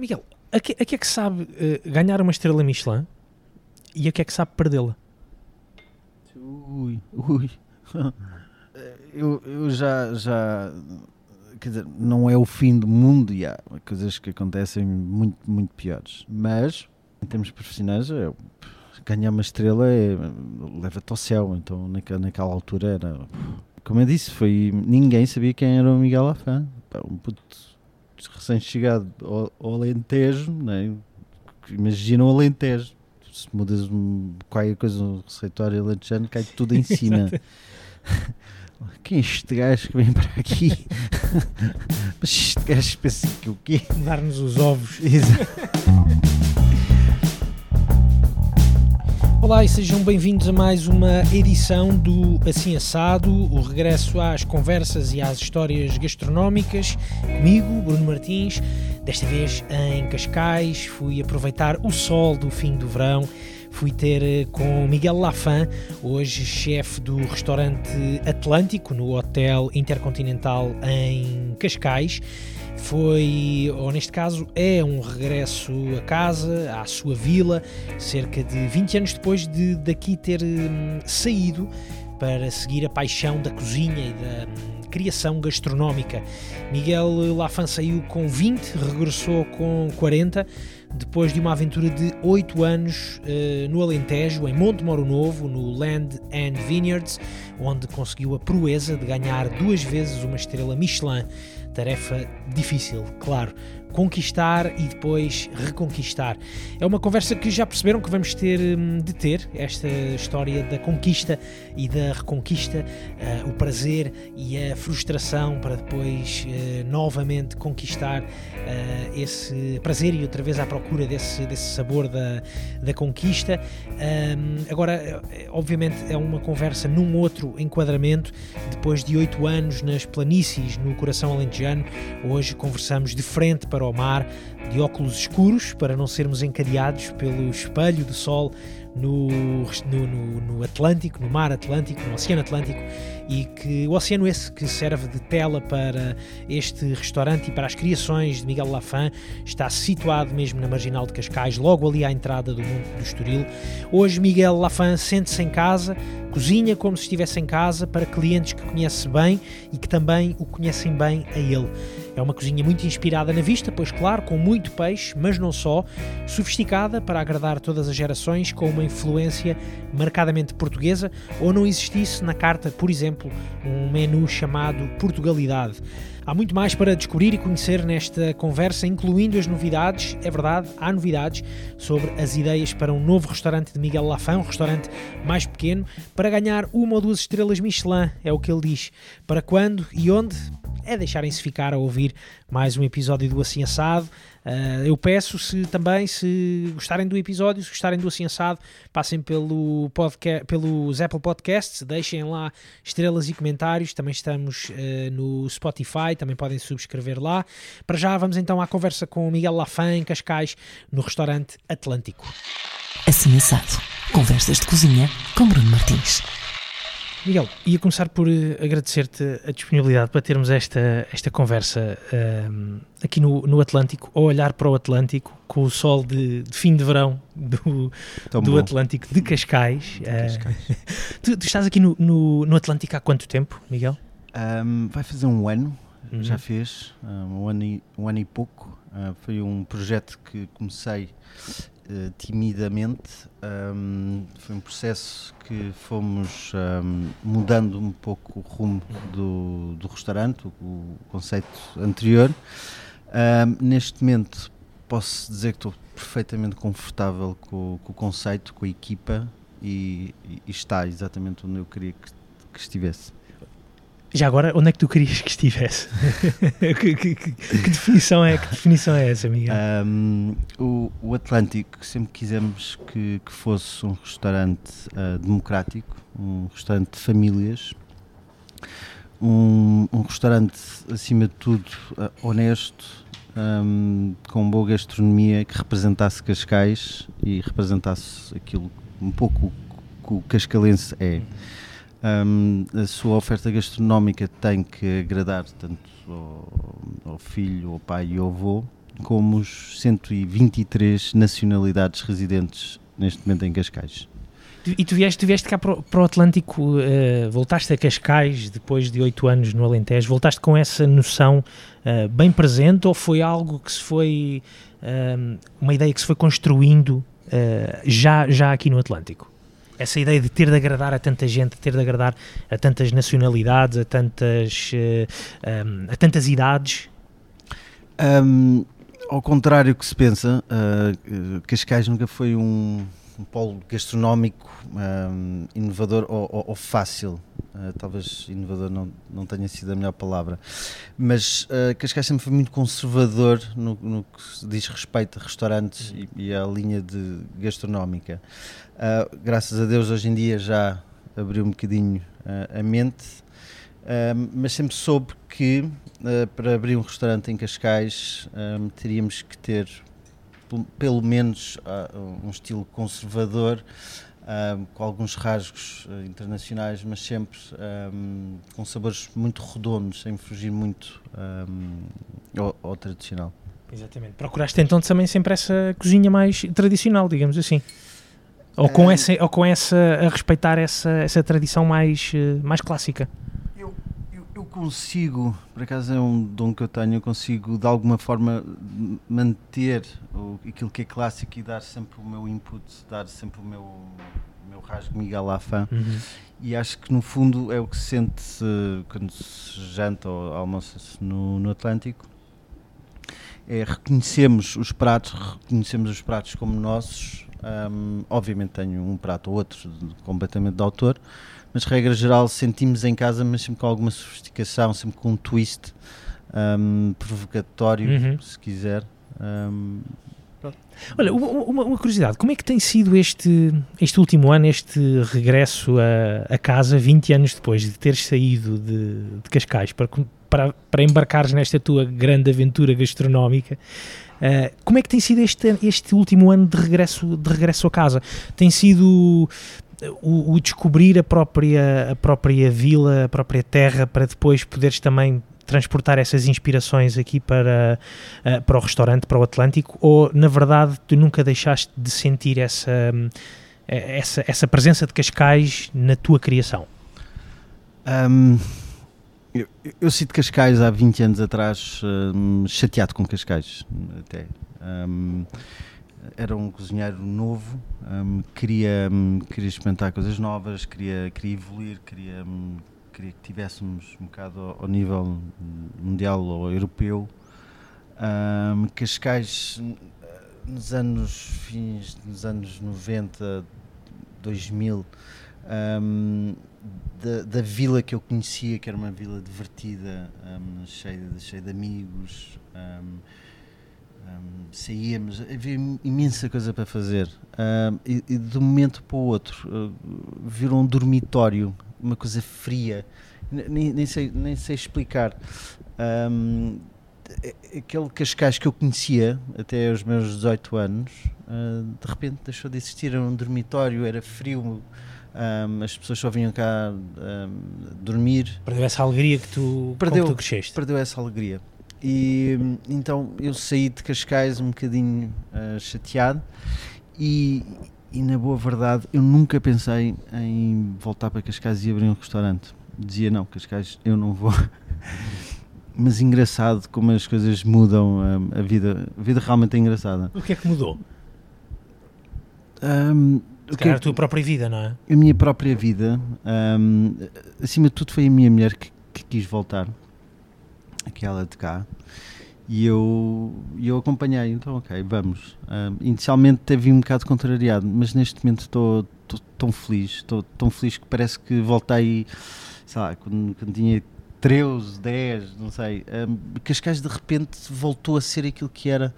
Miguel, a que, a que é que sabe uh, ganhar uma estrela Michelin e a que é que sabe perdê-la? Ui, ui. Eu, eu já, já. Quer dizer, não é o fim do mundo e há coisas que acontecem muito, muito piores. Mas, em termos profissionais, é, ganhar uma estrela é, leva-te ao céu. Então, naquela, naquela altura era. Como eu disse, foi, ninguém sabia quem era o Miguel Afã. Um puto recém-chegado ao, ao Alentejo, né? imagina o Alentejo. Se mudas qualquer coisa no receituário alentejano, cai tudo em cima. Quem é este gajo que vem para aqui? Mas este gajo pensa que o quê? Dar-nos os ovos. Olá e sejam bem-vindos a mais uma edição do Assim Assado, o regresso às conversas e às histórias gastronómicas. Comigo, Bruno Martins, desta vez em Cascais, fui aproveitar o sol do fim do verão fui ter eh, com Miguel Lafan, hoje chefe do restaurante Atlântico, no Hotel Intercontinental em Cascais. Foi, ou neste caso, é um regresso a casa, à sua vila, cerca de 20 anos depois de daqui ter hum, saído para seguir a paixão da cozinha e da hum, criação gastronómica. Miguel Lafan saiu com 20, regressou com 40 depois de uma aventura de 8 anos uh, no Alentejo, em Monte Moro Novo, no Land and Vineyards, onde conseguiu a proeza de ganhar duas vezes uma estrela Michelin. Tarefa difícil, claro, conquistar e depois reconquistar. É uma conversa que já perceberam que vamos ter hum, de ter, esta história da conquista e da reconquista, uh, o prazer e a frustração para depois uh, novamente conquistar uh, esse prazer e outra vez à procura desse, desse sabor da, da conquista. Um, agora, obviamente, é uma conversa num outro enquadramento, depois de oito anos nas planícies no coração alentejano, hoje conversamos de frente para para o mar de óculos escuros para não sermos encadeados pelo espelho do sol no, no, no, Atlântico, no mar Atlântico, no Oceano Atlântico, e que o oceano esse que serve de tela para este restaurante e para as criações de Miguel Lafan está situado mesmo na marginal de Cascais, logo ali à entrada do Monte do Estoril. Hoje Miguel Lafan sente-se em casa, cozinha como se estivesse em casa para clientes que conhece bem e que também o conhecem bem a ele. É uma cozinha muito inspirada na vista, pois claro, com muito peixe, mas não só, sofisticada para agradar todas as gerações, com uma influência marcadamente portuguesa, ou não existisse na carta, por exemplo, um menu chamado Portugalidade. Há muito mais para descobrir e conhecer nesta conversa, incluindo as novidades. É verdade, há novidades sobre as ideias para um novo restaurante de Miguel Lafan, um restaurante mais pequeno, para ganhar uma ou duas estrelas Michelin, é o que ele diz. Para quando e onde? É deixarem-se ficar a ouvir mais um episódio do Assim Assado. Uh, eu peço se também, se gostarem do episódio, se gostarem do Assim Assado, passem pelo podcast, pelos Apple Podcasts, deixem lá estrelas e comentários. Também estamos uh, no Spotify, também podem subscrever lá. Para já, vamos então à conversa com Miguel Lafan em Cascais, no restaurante Atlântico. Assim Assado. Conversas de cozinha com Bruno Martins. Miguel, ia começar por uh, agradecer-te a disponibilidade para termos esta, esta conversa uh, aqui no, no Atlântico, ou olhar para o Atlântico com o sol de, de fim de verão do, do Atlântico de Cascais. De Cascais. Uh, tu, tu, estás aqui no, no, no, Atlântico há quanto tempo, Miguel? Um, vai fazer um ano, uhum. já fez, um, um, ano e, um ano e pouco. foi um projeto que comecei uh, timidamente. Um, foi um processo que fomos um, mudando um pouco o rumo do, do restaurante, o, o conceito anterior. Um, neste momento posso dizer que estou perfeitamente confortável com, com o conceito, com a equipa e, e, está exatamente onde eu queria que, que estivesse. Já agora, onde é que tu querias que estivesse? que, que, que, que, definição é, que definição é essa, Miguel? Um, o, o, Atlântico sempre quisemos que, fosse um restaurante uh, democrático, um restaurante de famílias, um, um restaurante, acima de tudo, uh, honesto, um, com boa gastronomia, que representasse Cascais e representasse aquilo um pouco que o cascalense é. Um, a sua oferta gastronómica tem que agradar tanto ao, ao, filho, ao pai e ao avô, como os 123 nacionalidades residentes neste momento em Cascais. E tu vieste, tu vieste cá para o, Atlântico, uh, voltaste a Cascais depois de oito anos no Alentejo, voltaste com essa noção uh, bem presente ou foi algo que se foi, uh, uma ideia que se foi construindo já, já aqui no Atlântico? Essa ideia de ter de agradar a tanta gente, ter de agradar a tantas nacionalidades, a tantas, um, a tantas idades? Um, ao contrário que se pensa, Cascais nunca foi um um polo gastronómico um, inovador ou, ou, ou fácil. Uh, talvez inovador não, não tenha sido a melhor palavra, mas uh, Cascais sempre foi muito conservador no, no que diz respeito a restaurantes e, e à linha de gastronómica. Uh, graças a Deus, hoje em dia já abriu um bocadinho a mente, mas sempre soube que para abrir um restaurante em Cascais teríamos que ter pelo menos uh, um estilo conservador, uh, com alguns rasgos uh, internacionais, mas sempre um, com sabores muito redondos, sem fugir muito um, ao, ao, tradicional. Exatamente. Procuraste então também sempre essa cozinha mais tradicional, digamos assim. Ou com, essa, ou com essa, a respeitar essa, essa tradição mais, mais clássica consigo, por acaso é um dom que eu tenho, eu consigo de alguma forma manter o, aquilo que é clássico e dar sempre o meu input, dar sempre o meu, o meu rasgo Miguel Afã. Uhum. E acho que no fundo é o que se sente quando se janta ou almoça no, no Atlântico. É reconhecemos os pratos, reconhecemos os pratos como nossos. Um, obviamente tenho um prato ou outro completamente de autor, mas regra geral sentimos em casa, mas sempre com alguma sofisticação, sempre com um twist um, provocatório, uhum. se quiser. Um, Olha, uma, uma, curiosidade, como é que tem sido este, este último ano, este regresso a, a casa, 20 anos depois de teres saído de, de Cascais para, para, para embarcares nesta tua grande aventura gastronómica? Uh, como é que tem sido este, este último ano de regresso, de regresso a casa? Tem sido o, o, descobrir a própria, a própria vila, a própria terra, para depois poderes também transportar essas inspirações aqui para, uh, para o restaurante, para o Atlântico, ou na verdade tu nunca deixaste de sentir essa, essa, essa presença de Cascais na tua criação? Um, eu, eu sinto Cascais há 20 anos atrás um, chateado com Cascais, até. Um, era um cozinheiro novo, um, queria, um, queria experimentar coisas novas, queria, queria evoluir, queria, um, queria que tivéssemos um bocado ao, ao nível mundial ou europeu. Um, Cascais, nos anos fins, nos anos 90, 2000, um, da, da, vila que eu conhecia, que era uma vila divertida, um, cheia, cheia de amigos, um, saíamos, havia imensa coisa para fazer. Um, e, e, de um momento para o outro uh, virou um dormitório, uma coisa fria, nem, nem, sei, nem sei explicar. Um, aquele Cascais que eu conhecia até os meus 18 anos, uh, de repente deixou de existir. Era um dormitório, era frio. Um, as pessoas só vinham cá um, dormir. Perdeu essa alegria que tu, perdeu, que tu cresceste. Perdeu essa alegria. E então eu saí de Cascais um bocadinho uh, chateado e, e, na boa verdade eu nunca pensei em voltar para Cascais e abrir um restaurante. Dizia não, Cascais eu não vou. Mas engraçado como as coisas mudam, um, a vida, a vida realmente é engraçada. O que é que mudou? Um, Se calhar a tua própria vida, não é? A minha própria vida, um, acima de tudo foi a minha mulher que, que quis voltar aquela de cá, e eu, eu acompanhei, então ok, vamos. Uh, inicialmente teve um bocado contrariado, mas neste momento estou tão feliz, estou tão feliz que parece que voltei, sei lá, quando, quando tinha 13, 10, não sei, um, Cascais de repente voltou a ser aquilo que era,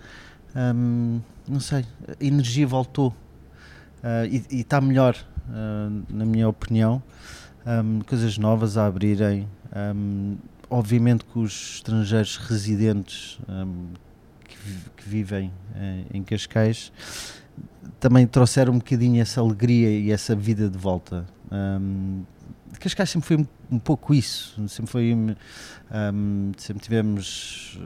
um, não sei, a energia voltou uh, e está melhor, uh, na minha opinião, um, coisas novas a abrirem, um, obviamente que os estrangeiros residentes um, que, que, vivem eh, em Cascais também trouxeram um bocadinho essa alegria e essa vida de volta. Um, Cascais sempre foi um, um, pouco isso, sempre foi, um, sempre tivemos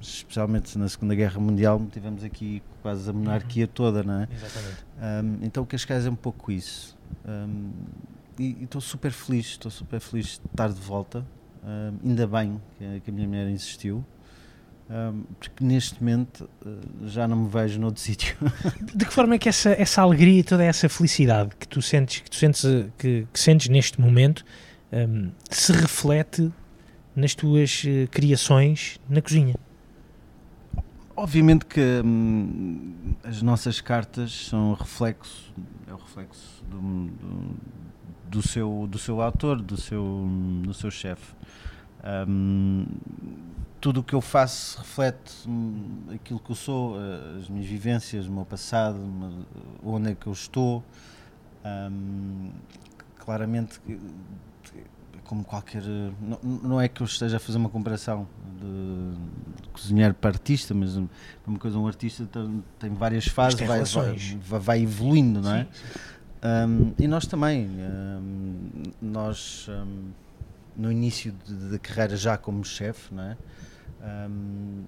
especialmente na Segunda Guerra Mundial, tivemos aqui quase a monarquia toda, não é? Exatamente. Um, então Cascais é um pouco isso. Um, e estou super feliz, estou super feliz de estar de volta. Ainda bem que a, que a minha mulher insistiu. Porque neste momento uh, já não me vejo noutro sítio. De que forma é que essa, essa alegria e toda essa felicidade que tu sentes, que tu sentes, uh, que, que sentes neste momento um, se reflete nas tuas uh, criações na cozinha? Obviamente que hum, as nossas cartas são reflexo, é o reflexo do, do, do seu, do seu autor, do seu, do seu chefe. Um, tudo o que eu faço reflete aquilo que eu sou, eh, as minhas vivências, o meu passado, onde é que eu estou. Um, claramente, como qualquer. Não, não, é que eu esteja a fazer uma comparação de, de cozinheiro para artista, mas uma coisa, um artista tem, tem várias fases, tem vai, vai, vai, evoluindo, não é? Sim, sim. Um, e nós também. Nós, no início da carreira, já como chefe, não é? Um,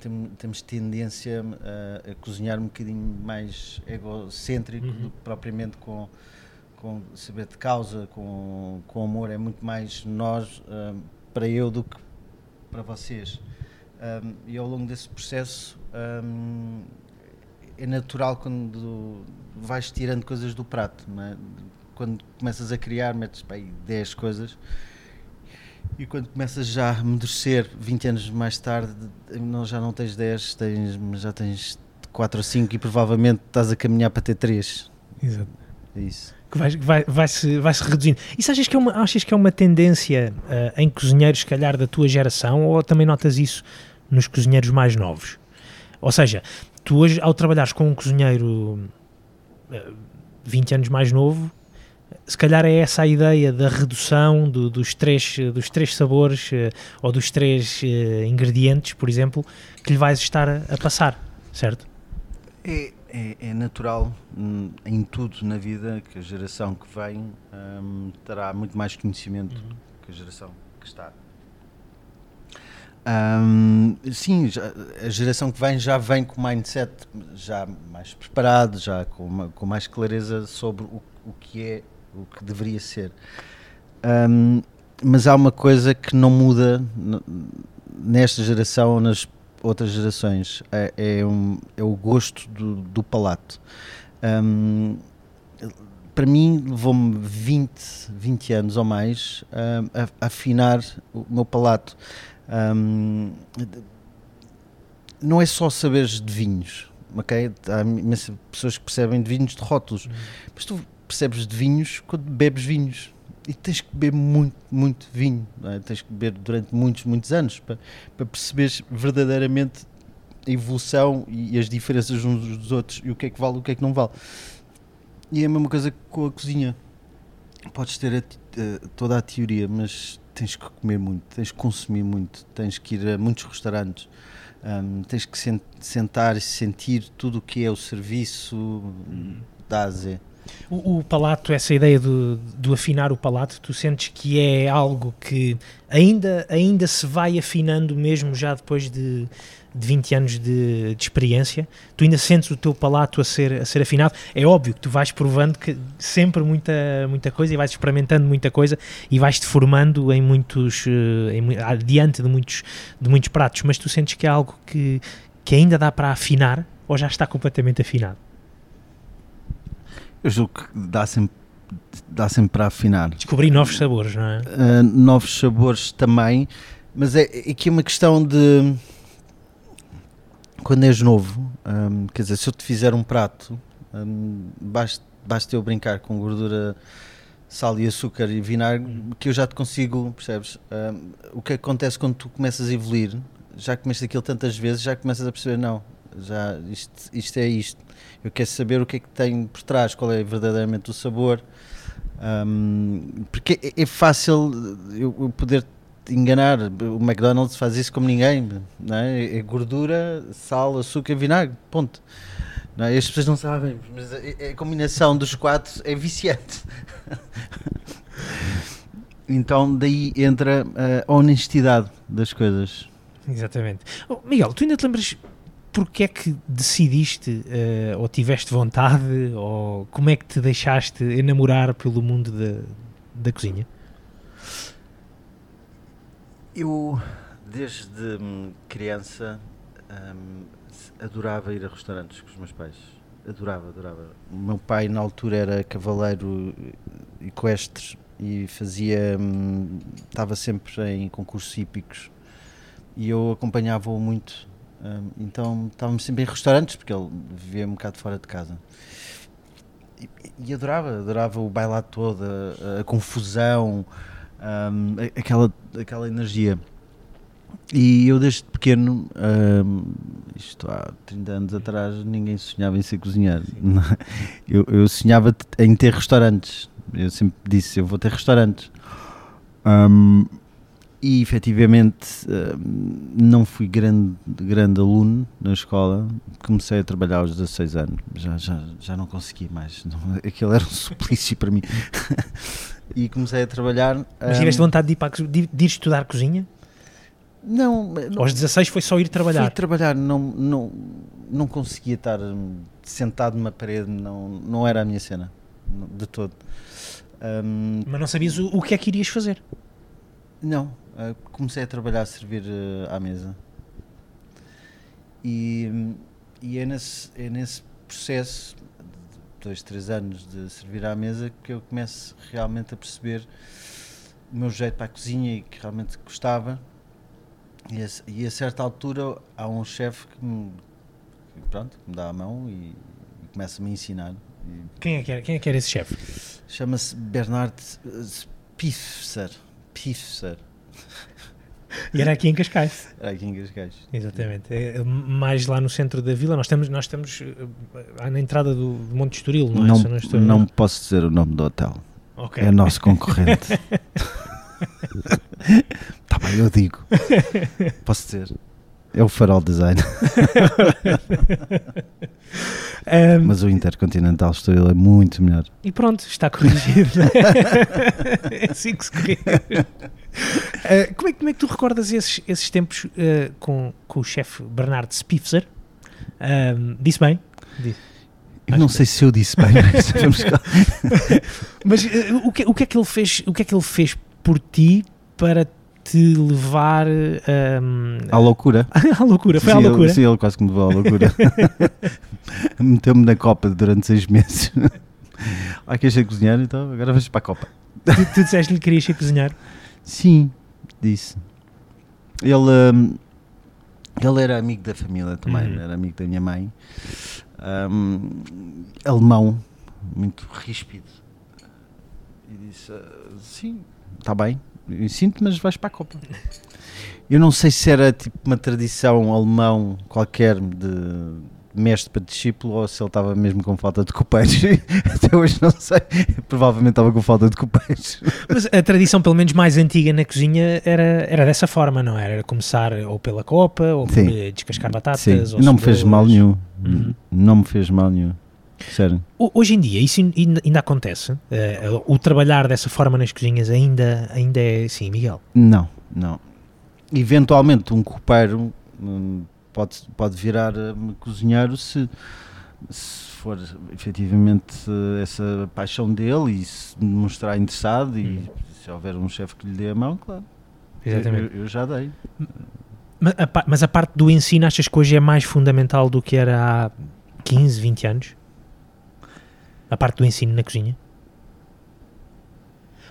tem, temos tendência a, a, cozinhar um bocadinho mais egocêntrico uhum. do que propriamente com, com saber de causa, com, com amor. É muito mais nós um, para eu do que para vocês. Um, e ao longo desse processo é natural quando vais tirando coisas do prato. É? Quando começas a criar, metes bem, 10 coisas e quando começas já a amadurecer 20 anos mais tarde, não, já não tens 10, tens, já tens 4 ou 5 e provavelmente estás a caminhar para ter 3. Exato. É isso. Que vai, vai, vai, se, vai se reduzindo. Isso achas que é uma, achas que é uma tendência uh, em cozinheiros, se calhar, da tua geração, ou também notas isso nos cozinheiros mais novos? Ou seja, tu hoje, ao trabalhares com um cozinheiro uh, 20 anos mais novo, se calhar é essa a ideia da redução do, dos, três, dos três sabores uh, ou dos três uh, ingredientes, por exemplo, que lhe vais estar a, a passar, certo? É, é, é, natural hum, em tudo na vida que a geração que vem hum, terá muito mais conhecimento uhum. que a geração que está. Hum, sim, já, a geração que vem já vem com o mindset já mais preparado, já com, uma, com mais clareza sobre o, o que é o que deveria ser. Um, mas há uma coisa que não muda nesta geração ou nas outras gerações: é, é, um, é o gosto do, do palato. Um, para mim, levou-me 20, 20 anos ou mais a, a afinar o meu palato. Não é só saberes de vinhos, ok? Há pessoas que percebem de vinhos de rótulos, uhum. mas tu percebes de vinhos quando bebes vinhos. E tens que beber muito, muito vinho. É? Tens que beber durante muitos, muitos anos para, para perceberes verdadeiramente a evolução e as diferenças uns dos outros e o que é que vale e o que é que não vale. E é a mesma coisa com a cozinha. Podes ter a, toda a teoria, mas tens que comer muito, tens que consumir muito, tens que ir a muitos restaurantes, um, tens que sentar e sentir tudo o que é o serviço da AZ. O, o, palato, essa ideia do, do afinar o palato, tu sentes que é algo que ainda, ainda se vai afinando mesmo já depois de, de 20 anos de, de, experiência? Tu ainda sentes o teu palato a ser, a ser afinado? É óbvio que tu vais provando que sempre muita, muita coisa e vais experimentando muita coisa e vais-te formando em muitos, eh, em, diante de muitos, de muitos pratos, mas tu sentes que é algo que, que ainda dá para afinar ou já está completamente afinado? Eu julgo que dá sempre, dá sempre para afinar. Descobrir novos sabores, não é? Uh, novos sabores também, mas é, é aqui uma questão de quando és novo, um, quer dizer, se eu te fizer um prato, um, basta, basta eu brincar com gordura, sal e açúcar e vinagre, que eu já te consigo, percebes? Um, o que acontece quando tu começas a evoluir, já comeste aquilo tantas vezes, já começas a perceber, não, já isto, isto é isto eu quero saber o que é que tem por trás, qual é verdadeiramente o sabor. Um, porque é, é fácil eu, eu, poder enganar. O McDonald's faz isso como ninguém, não é? é gordura, sal, açúcar, vinagre, ponto. Não é? As pessoas não sabem, mas a, a combinação dos quatro é viciante. então daí entra a honestidade das coisas. Exatamente. Oh, Miguel, tu ainda te lembras porque é que decidiste, uh, ou tiveste vontade, ou como é que te deixaste enamorar pelo mundo da, da cozinha? Eu, desde criança, hum, adorava ir a restaurantes com os meus pais. Adorava, adorava. O meu pai, na altura, era cavaleiro equestre e fazia. Hum, estava sempre em concursos hípicos e eu acompanhava-o muito. Um, então estávamos sempre em restaurantes porque ele vivia um bocado fora de casa. E, e adorava, adorava o bailado todo, a, a confusão, um, aquela, aquela energia. E eu desde pequeno, um, isto há 30 anos atrás, ninguém sonhava em ser cozinheiro. Eu, eu sonhava em ter restaurantes. Eu sempre disse, eu vou ter restaurantes. Um, e efetivamente hum, não fui grande, grande aluno na escola, comecei a trabalhar aos 16 anos, já, já, já não consegui mais, não, aquilo era um suplício para mim. e comecei a trabalhar. Mas tiveste um, vontade de ir, para, de, de ir estudar cozinha? Não, não, Aos 16 foi só ir trabalhar? Fui trabalhar, não, não, não conseguia estar sentado numa parede, não, não era a minha cena, de todo. Um, Mas não sabias o, o que é que irias fazer? Não, uh, comecei a trabalhar a servir uh, à mesa. E, e é, nesse, é nesse processo de dois, três anos de servir à mesa que eu começo realmente a perceber o meu jeito para a cozinha e que realmente gostava e a, e a certa altura há um chefe que me, pronto, me dá a mão e, e começa-me a ensinar. Quem é que era, quem é que era esse chefe? Chama-se Bernard Spifser. Pifser. E era aqui em Cascais. Era aqui em Cascais. Exatamente. É, mais lá no centro da vila. Nós estamos, nós estamos eh, na entrada do Monte Estoril, não é? Não, não, estou, não posso dizer o nome do hotel. Okay. É nosso concorrente. Tá bem, eu digo. Posso dizer. É o Farol Design. um, Mas o Intercontinental Estoril é muito melhor. E pronto, está corrigido. é assim que se corrige. Uh, como, é, como é que tu recordas esses, esses tempos uh, com, com o chefe Bernardo Spifzer? Um, disse bem? Disse. Eu não sei se eu disse bem, mas, mas uh, o, que, o que é que ele fez? O que é que ele fez por ti para te levar um, à loucura. à loucura, foi sim, à loucura. Ele, sim, ele quase que me levou à loucura. Meteu-me na Copa durante seis meses. Ai, queres ser cozinhar? Então agora vais para a Copa. Tu, tu disseste-lhe que querias ser cozinhar? Sim, disse. Ele, um, ele era amigo da família também, uhum. era amigo da minha mãe. Um, alemão, muito ríspido. E disse: uh, Sim, está bem, eu sinto, mas vais para a Copa. Eu não sei se era tipo uma tradição alemão qualquer de mestre para discípulo ou se ele estava mesmo com falta de copeiros. Até hoje não sei. Provavelmente estava com falta de copeiros. Mas a tradição, pelo menos mais antiga na cozinha, era, era dessa forma, não era? Era começar ou pela copa, ou por descascar batatas. Sim. não me fez mal nenhum. Uhum. Não me fez mal nenhum. Sério? Hoje em dia isso ainda, acontece? Uh, o trabalhar dessa forma nas cozinhas ainda, ainda é assim, Miguel? Não, não. Eventualmente um copeiro hum, pode, pode virar um cozinheiro se, se for efetivamente essa paixão dele e se mostrar interessado e hum. se houver um chefe que lhe dê a mão, claro. Exatamente. Eu, eu já dei. Mas a, mas a parte do ensino achas que hoje é mais fundamental do que era há 15, 20 anos? A parte do ensino na cozinha?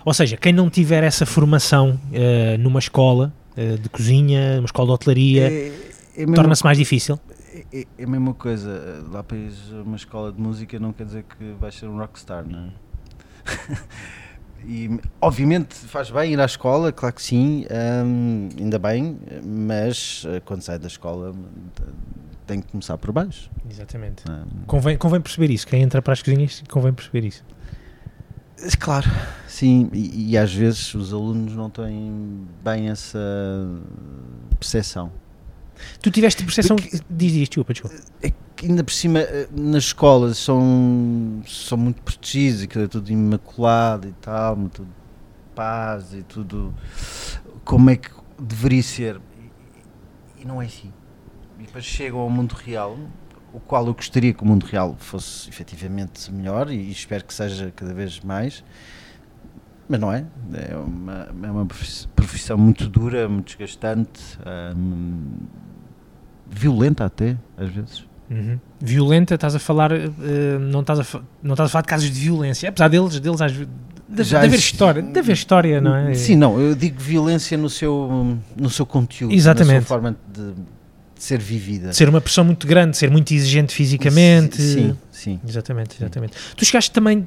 Ou seja, quem não tiver essa formação uh, numa escola uh, de cozinha, numa escola de hotelaria, é, é torna-se mais difícil? É, é, a mesma coisa. Lá para uma escola de música não quer dizer que vais ser um rockstar, não é? e obviamente faz bem ir à escola, claro que sim, hum, ainda bem, mas eh, quando sai da escola tem que começar por baixo. Exatamente. É? Convém, convém perceber isso. Quem entra para as cozinhas convém perceber isso. Claro, sim, e, e, às vezes os alunos não têm bem essa percepção. Tu tiveste percepção. Porque, diz isto, desculpa, desculpa. É que ainda por cima, eh, nas escolas são, são muito protegidos, aquilo é tudo imaculado e tal, tudo paz e tudo. Como é que deveria ser? e não é assim. E depois chegam ao mundo real, o qual eu gostaria que o mundo real fosse efetivamente melhor e, espero que seja cada vez mais. Mas não é. É uma, é uma profis- profissão muito dura, muito desgastante, hum, violenta até, às vezes. Uhum. Violenta, estás a falar, eh, não, estás a, não estás a falar de casos de violência, apesar deles, deles às vezes, de, Já de haver história, de haver história, não é? Sim, não, eu digo violência no seu, no seu conteúdo, na Exatamente. sua forma de ser vivida. De ser uma pressão muito grande, ser muito exigente fisicamente. Sim, sim. Exatamente, exatamente. Tu chegaste também,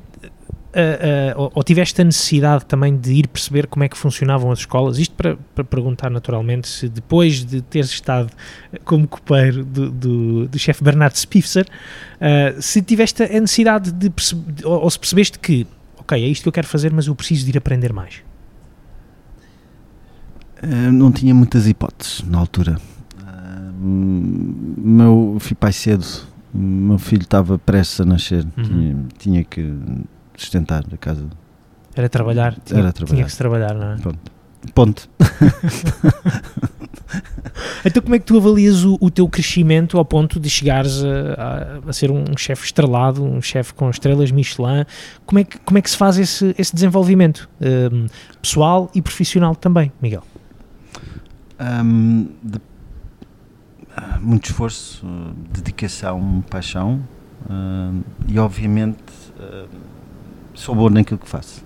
a- a- ou, ou tiveste a necessidade também de ir perceber como é que funcionavam as escolas? Isto para, para perguntar naturalmente se depois de teres estado como copeiro do, do, do chefe Bernardo Spifser, ah, se tiveste a necessidade de perceber, ou, ou se percebeste que, ok, é isto que eu quero fazer, mas eu preciso de ir aprender mais. Não tinha muitas hipóteses na altura. Hum, meu fui pai cedo, meu filho estava prestes a nascer, Uhum. tinha, tinha que sustentar a casa. Era trabalhar, tinha, Era tinha trabalhar. que se trabalhar, não é? Ponto. Então, como é que tu avalias o, o teu crescimento ao ponto de chegares a, a- a ser um chefe estrelado, um chefe com estrelas Michelin? Como é que, como é que se faz esse, esse desenvolvimento hum, pessoal e profissional também, Miguel? Hum, de- muito esforço, ah, dedicação, paixão ah, e obviamente ah, sou bom naquilo que faço.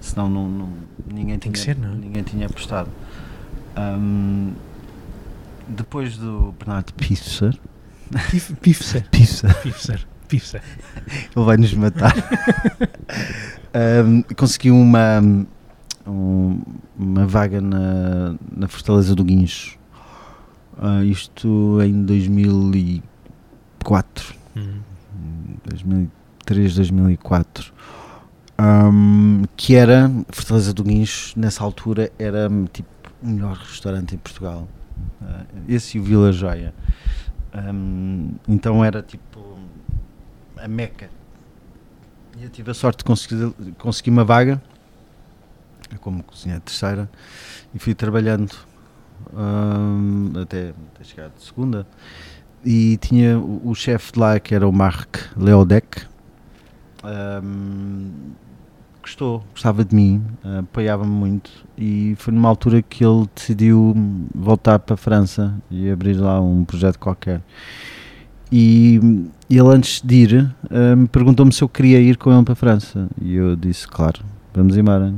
Senão não, não- ninguém, Tem que tinha, ser, não é? ninguém tinha apostado. Hum, depois do Bernardo Pisser, Pif- Pifser, Pisser Pifser, Pifser. ele vai nos matar. Hum, consegui uma, um- uma vaga na, na Fortaleza do Guincho. Ah, isto em 2004. Hum. 2003, 2004. Hum, que era, Fortaleza do Guincho, nessa altura, era tipo o melhor restaurante em Portugal. Ah, esse e o Vila Joia. Hum, então era tipo a meca. E eu tive a sorte de conseguir, conseguir uma vaga como cozinheiro de terceira e fui trabalhando hum, até, chegar de segunda. E tinha o, o chefe de lá que era o Marc Leodec. Hum, gostou, gostava de mim apoiava-me muito. E foi numa altura que ele decidiu voltar para a França e abrir lá um projeto qualquer. E ele antes de ir hum, perguntou-me se eu queria ir com ele para a França. E eu disse claro, vamos embora.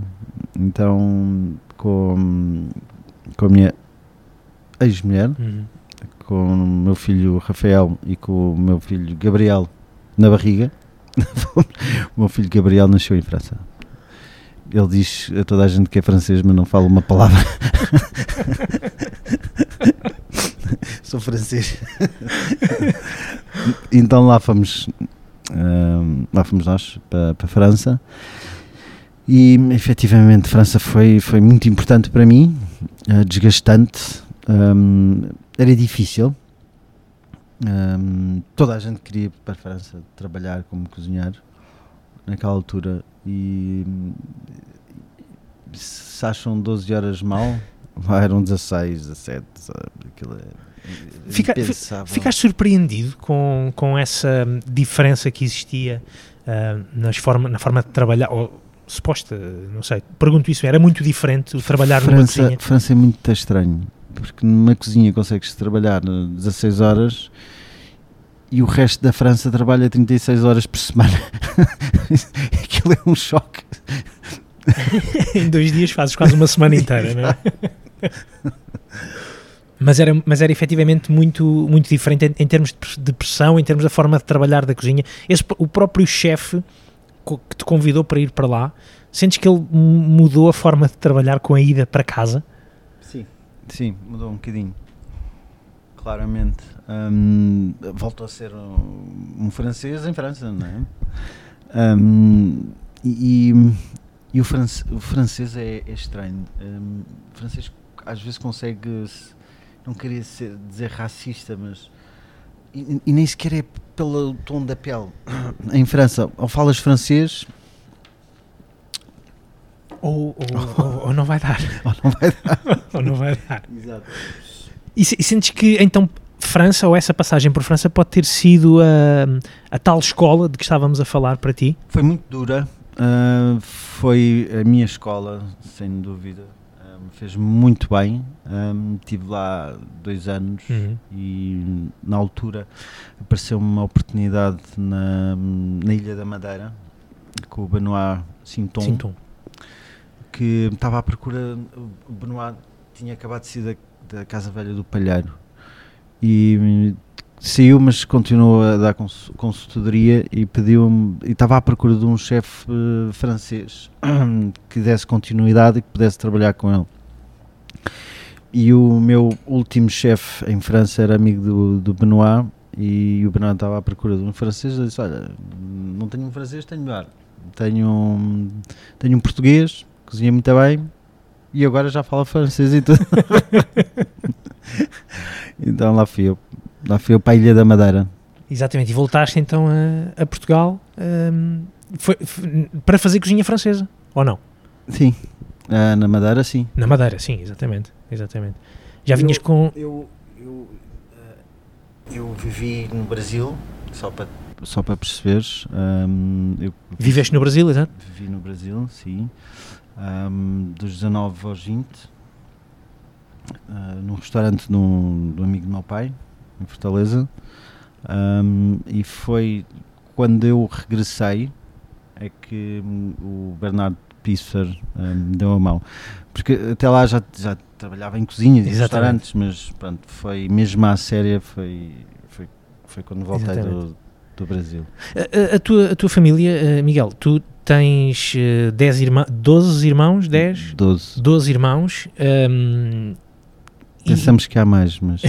Então com, com a minha ex-mulher Uhum. com o meu filho Rafael e com o meu filho Gabriel na barriga. o meu filho Gabriel nasceu em França. Ele diz a toda a gente que é francês, mas não fala uma palavra. Sou francês. então lá fomos, ahm, lá fomos nós para, para a França. E efetivamente França foi, foi muito importante para mim, eh, desgastante, ahm, era difícil. Ahm, toda a gente queria para a França trabalhar como cozinheiro naquela altura e se acham 12 horas mal, lá eram 16, 17, sabe? Aquilo é Fica-. Ficaste surpreendido com, com essa diferença que existia ah, nas forma, na forma de trabalhar, ou suposta, não sei, pergunto isso, era muito diferente o trabalhar numa França, cozinha? França é muito estranho, porque numa cozinha consegues trabalhar eh, 16 horas e o resto da França trabalha 36 horas por semana. Aquilo é um choque. em dois dias fazes quase uma semana inteira, não é? Mas era, mas era efetivamente muito, muito diferente em, em termos de pres- de pressão, em termos da forma de trabalhar da cozinha. Esse, o próprio chefe que te convidou para ir para lá, sentes que ele mu- mudou a forma de trabalhar com a ida para casa? Sim. Mudou um bocadinho. Claramente. Hum, voltou a ser um, um francês em França, não é? Hum, e e o, france- o francês é, é estranho. Hum, o francês às vezes consegue, se- não queria ser- dizer racista, mas. E, e nem sequer é pelo tom da pele. Em França, ou falas francês Ou, ou, ou- ou não vai dar? ou não vai dar. ou não vai dar? Exato. E, e sentes que então França ou essa passagem por França pode ter sido a, a tal escola de que estávamos a falar para ti? Foi muito dura. ah, foi a minha escola, sem dúvida. Ah, me fez muito bem. Ah, tive lá dois anos e na altura apareceu uma oportunidade na, na Ilha da Madeira com o Benoit Sinton, Sintom. Que estava à procura. O Benoit tinha acabado de sair da, da Casa Velha do Palheiro e saiu, mas continuou a dar cons- consultoria e pediu-me. E estava à procura de um chefe eh, francês que desse continuidade e que pudesse trabalhar com ele. E o meu último chefe em França era amigo do, do Benoit e o Benoit estava à procura de um francês. Eu disse: Olha, não tenho um francês, tenho melhor. Tenho, um- tenho um português, cozinha muito bem e agora já fala francês e tudo. então lá fui eu. Lá fui eu para a Ilha da Madeira. Exatamente, e voltaste então a, a Portugal hum, foi, foi- para fazer cozinha francesa, ou não? Sim, Ah, na Madeira, sim. Na Madeira, sim, exatamente. exatamente. Já vinhas com. Eu, eu, eh, eu vivi no Brasil, só para, só para perceberes. ahm, eu Viveste no Brasil, exato? vivi no Brasil, sim. Ahm, dos 19 aos 20. ah, num restaurante do, do amigo do meu pai, em Fortaleza. Ahm, e foi quando eu regressei é que hum, o Bernardo Pisser me deu a mão. Porque até lá já, já trabalhava em cozinhas e restaurantes, mas pronto, foi mesmo à séria, foi, foi, foi quando voltei do, do Brasil. A, a- a tua, a tua família, eh, Miguel, tu tens eh, 10 irmãos, 12 irmãos, 10? 12. 12 irmãos. e- Pensamos que há mais, mas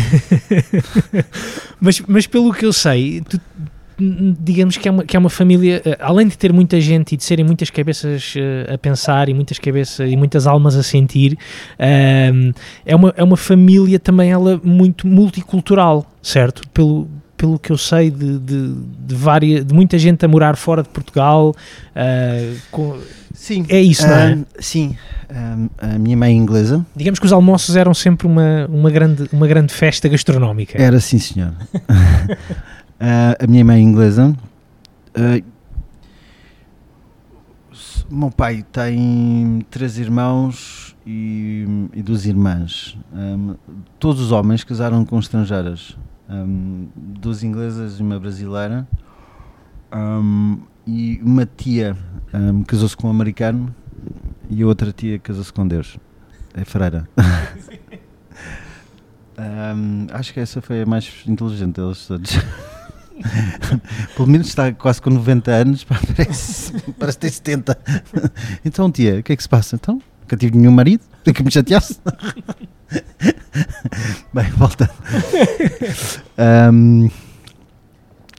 mas, mas pelo que eu sei, tu, digamos que é, uma, que é uma família, eh, além de ter muita gente e de serem muitas cabeças eh, a pensar e muitas cabeças e muitas almas a sentir, ehm, é, uma, é uma família também ela muito multicultural, certo? Pelo, pelo que eu sei de, de, de, várias, de muita gente a morar fora de Portugal, eh, com- sim. é isso, não é? Sim, Ahm, a minha mãe é inglesa. Digamos que os almoços eram sempre uma, uma, grande, uma grande festa gastronómica. Era sim, senhor. Ah, a minha mãe é inglesa. O meu pai tem três irmãos e, e duas irmãs. Ahm, todos os homens casaram com estrangeiras. Ahm, duas inglesas e uma brasileira. Ahm, e uma tia ahm, casou-se com um americano e a outra tia casou-se com Deus. É freira. Ahm, acho que essa foi a mais inteligente deles todos. Pelo menos está quase com 90 anos, pá, parece, parece ter 70. Então, tia, o que é que se passa? Então, nunca tive nenhum marido, tem que me chateasse. Bem, volta. Ahm,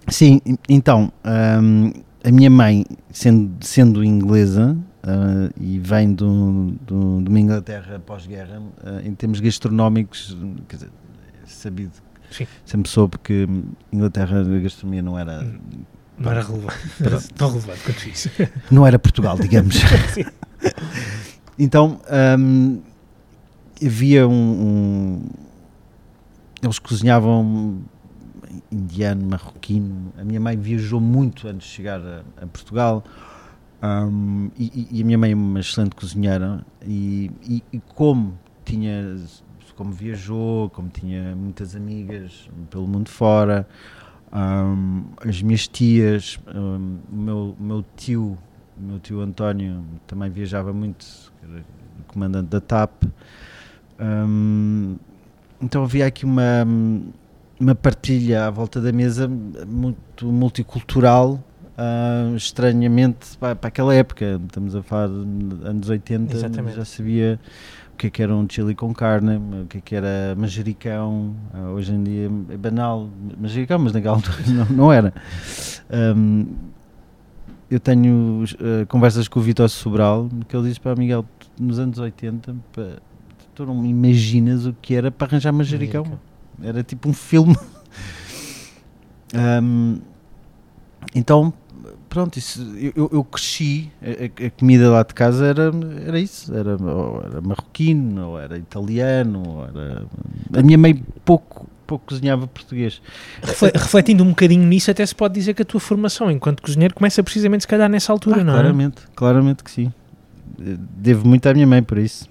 sim, então, ahm, a minha mãe, sendo, sendo inglesa ah, e vem do, do- de uma Inglaterra pós-guerra, ah, em termos gastronómicos, quer dizer, é sabido, Sim. sempre soube que Inglaterra a gastronomia não era, Não era relevante, tão relevante quanto isso. não era Portugal, digamos. Sim. Então hum, havia um, um- Eles cozinhavam indiano, marroquino. A minha mãe viajou muito antes de chegar a, a Portugal. hum, e, e- a minha mãe é uma excelente cozinheira. E, e- e como tinha. Como viajou, como tinha muitas amigas pelo mundo fora, hum, as minhas tias, hum, o meu, meu tio, meu tio António também viajava muito, comandante da TAP. Hum, então havia aqui uma, uma partilha à volta da mesa muito multicultural, ah, estranhamente para, para aquela época. Estamos a falar de anos 80, Exatamente. já sabia o que é que era um chili com carne, o que é que era manjericão. Ah, hoje em dia é banal, manjericão, mas naquela altura não, não era. Hum, eu tenho uh, conversas com o Vitor Sobral que ele disse para Miguel, nos anos 80, pá, tu não imaginas o que era para arranjar manjericão. Era tipo um filme. Hum, então, pronto, isso, eu, eu cresci, a, a, comida lá de casa era, era isso, era, era marroquino, ou era italiano, ou era... A minha mãe pouco, pouco cozinhava português. Refletindo um bocadinho nisso, até se pode dizer que a tua formação enquanto cozinheiro começa precisamente se calhar nessa altura, ah, não claramente, é? Claramente, claramente que sim. Devo muito à minha mãe por isso,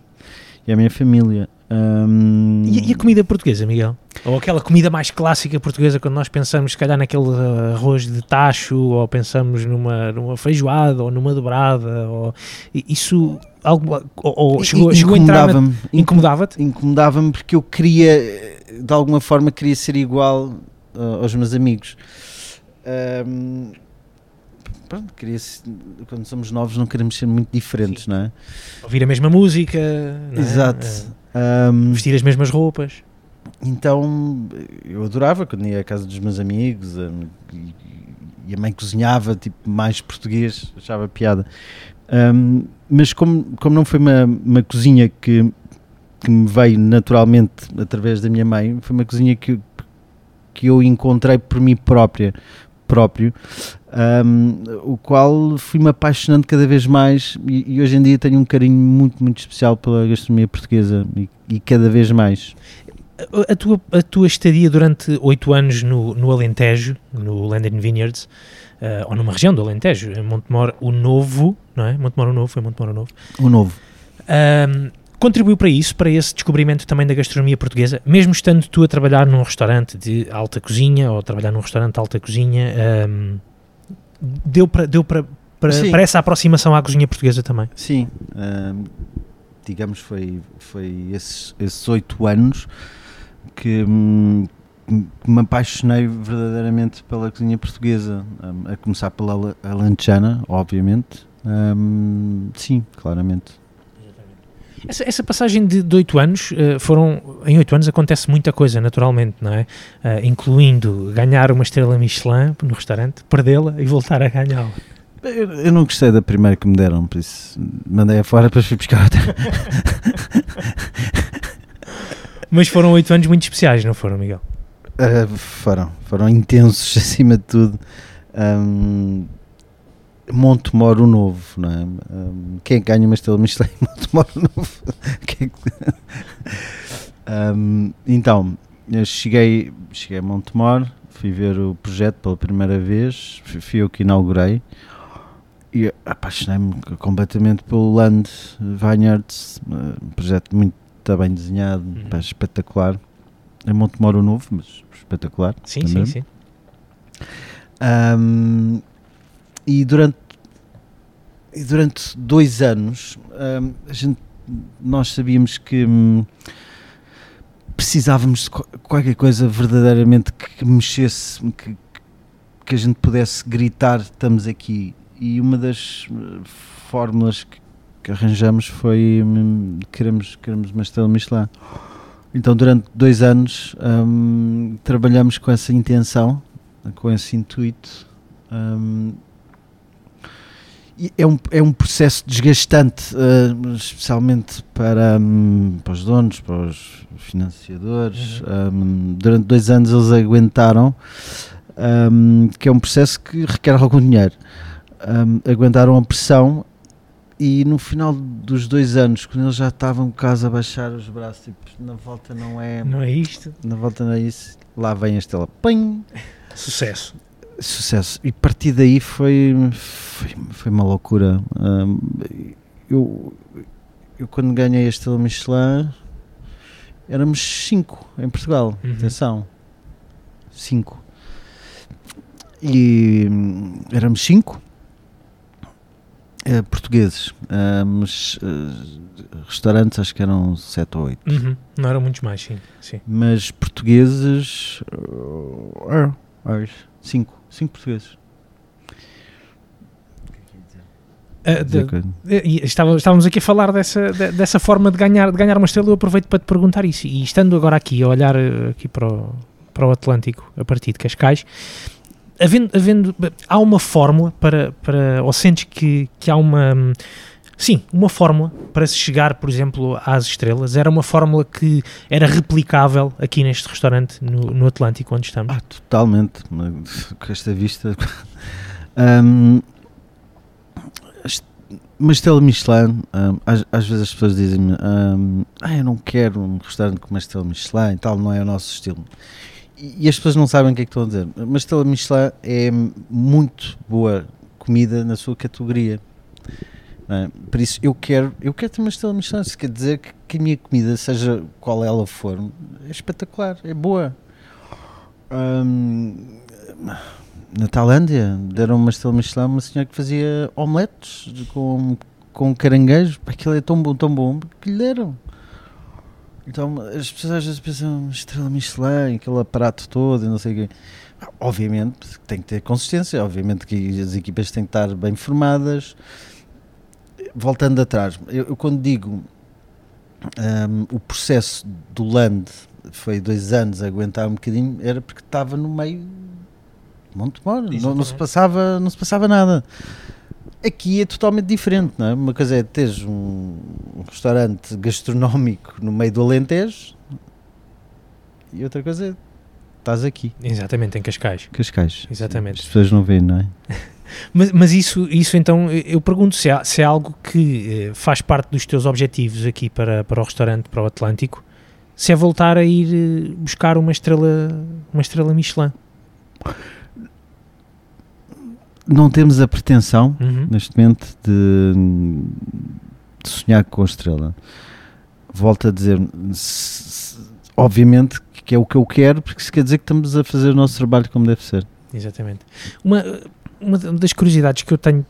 e à minha família. Um... E, e, a comida portuguesa, Miguel? Ou aquela comida mais clássica portuguesa quando nós pensamos, se calhar, naquele arroz de tacho, ou pensamos numa, numa feijoada, ou numa dobrada, ou isso algo, ou, ou chegou, na... Incomodava-te? Incomodava-me porque eu queria, de alguma forma, queria ser igual uh, aos meus amigos. Um, pronto, queria quando somos novos não queremos ser muito diferentes, Sim. não é? Ouvir a mesma música, é? Exato. É. Um, vestir as mesmas roupas. Então eu adorava quando ia à casa dos meus amigos e, e, a mãe cozinhava tipo mais português, achava piada. Um, mas como, como não foi uma, uma cozinha que, que me veio naturalmente através da minha mãe, foi uma cozinha que, que eu encontrei por mim própria, próprio, um, o qual fui-me apaixonando cada vez mais e, e, hoje em dia tenho um carinho muito, muito especial pela gastronomia portuguesa e, e cada vez mais. A tua, a tua estadia durante oito anos no, no Alentejo, no Land Vineyards, uh, ou numa região do Alentejo, em Montemor, o Novo, não é? Montemor o Novo, foi Montemor o Novo. O Novo. Um, contribuiu para isso, para esse descobrimento também da gastronomia portuguesa, mesmo estando tu a trabalhar num restaurante de alta cozinha ou a trabalhar num restaurante de alta cozinha, um, deu para deu para, essa aproximação à cozinha portuguesa também? Sim, digamos foi foi esses oito anos que, hum, me apaixonei verdadeiramente pela cozinha portuguesa, um, a começar pela alentejana, obviamente. Um, sim, claramente. Essa, essa, passagem de, oito anos, uh, foram, em oito anos acontece muita coisa, naturalmente, não é? Uh, incluindo ganhar uma estrela Michelin no restaurante, perdê-la e voltar a ganhá-la. Eu, eu, não gostei da primeira que me deram, por isso mandei-a fora, depois fui buscar outra. Mas foram oito anos muito especiais, não foram, Miguel? Uh, foram, foram intensos acima de tudo. Um, Montemoro Novo, não é? Um, quem é ganha uma estrela Michelin? Montemoro Novo. um, então, eu cheguei, cheguei a Montemor, fui ver o projeto pela primeira vez, fui, fui eu que inaugurei e apaixonei-me completamente pelo Land Vineyards, um projeto muito bem desenhado, uhum. espetacular. É Montemoro Novo, mas espetacular. Sim, também. sim, sim. Um, e durante e durante dois anos um, a gente, nós sabíamos que hum, precisávamos de qualquer coisa verdadeiramente que mexesse, que, que a gente pudesse gritar estamos aqui e uma das hum, fórmulas que, que arranjamos foi hum, queremos, queremos uma estrela Michelin então, durante dois anos, trabalhamos com essa intenção, com esse intuito. Um, é um, é um processo desgastante, uh, especialmente para, um, para os donos, para os financiadores. Uhum. durante dois anos eles aguentaram, que é um processo que requer algum dinheiro. aguentaram a pressão e no final dos dois anos, quando eles já estavam quase a baixar os braços, tipo, na volta não é. Não é isto? Na volta não é isso. Lá vem a estrela. Pim! Sucesso. Sucesso. E a partir daí foi, foi, foi uma loucura. Um, eu, eu, quando ganhei a estrela Michelin, éramos cinco em Portugal. Uhum. Atenção. Cinco. E hum, éramos cinco Uh, portugueses, uh, mas uh, restaurantes acho que eram 7 ou 8. Uhum. Não eram muitos mais, sim. sim. Mas portugueses, uh, 5 cinco portugueses. De, de, estava, estávamos aqui a falar dessa, de, dessa forma de ganhar, de ganhar uma estrela. Eu aproveito para te perguntar isso. E estando agora aqui a olhar aqui para o, para o Atlântico a partir de Cascais, havendo, havendo, há uma fórmula para, para ou sentes que, que há uma, sim, uma fórmula para se chegar, por exemplo, às estrelas, era uma fórmula que era replicável aqui neste restaurante no, no Atlântico onde estamos? Ah, totalmente, com esta vista Um, Michelin, um, às, às, vezes as pessoas dizem-me: um, Ah, eu não quero um restaurante com estrela Michelin e tal, não é o nosso estilo. E, e as pessoas não sabem o que é que estão a dizer. Estrela Michelin é muito boa comida na sua categoria. É? Por isso, eu quero, eu quero ter uma estrela Michelin. Isso quer dizer que, que a minha comida, seja qual ela for, é espetacular, é boa. Um, na Tailândia deram uma estrela Michelin uma senhora que fazia omeletes com, com caranguejo. Aquilo é tão bom, tão bom que lhe deram. Então as pessoas às vezes pensam estrela Michelin, aquele aparato todo não sei o quê. Obviamente tem que ter consistência, obviamente que as equipas têm que estar bem formadas. Voltando atrás, eu, eu quando digo um, o processo do Land foi dois anos a aguentar um bocadinho, era porque estava no meio Monte Moro, não, não, se passava, não se passava nada. Aqui é totalmente diferente, não é? Uma coisa é teres um, um restaurante gastronómico no meio do Alentejo e outra coisa é estás aqui. Exatamente, em Cascais. Cascais. Exatamente. As pessoas não veem, não é? mas, mas isso, isso então, eu pergunto se, há, se é algo que eh, faz parte dos teus objetivos aqui para, para o restaurante, para o Atlântico, se é voltar a ir eh, buscar uma estrela, uma estrela Michelin não temos a pretensão, uhum. neste momento, de, de, sonhar com a estrela. Volto a dizer, se, obviamente que é o que eu quero, porque isso quer dizer que estamos a fazer o nosso trabalho como deve ser. Exatamente. Uma, uma das curiosidades que eu tenho,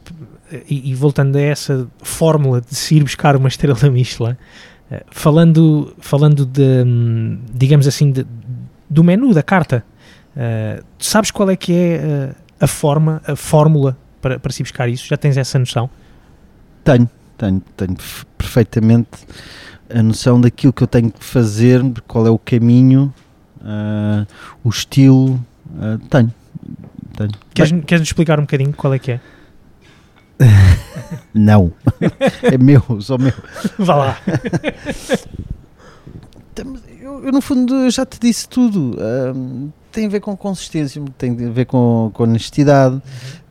e, e voltando a essa fórmula de se ir buscar uma estrela Michelin, eh, falando, falando de, hum, digamos assim, de, do menu, da carta, uh, sabes qual é que é uh, a forma, a fórmula para, para se buscar isso? Já tens essa noção? Tenho, tenho, tenho perfeitamente a noção daquilo que eu tenho que fazer, qual é o caminho, uh, o estilo, uh, tenho, tenho. Queres, queres explicar um bocadinho qual é que é? Não, é meu, só meu. Vá lá. Eu, eu, no fundo já te disse tudo. Uh, tem a ver com consistência, tem a ver com, com honestidade, uhum.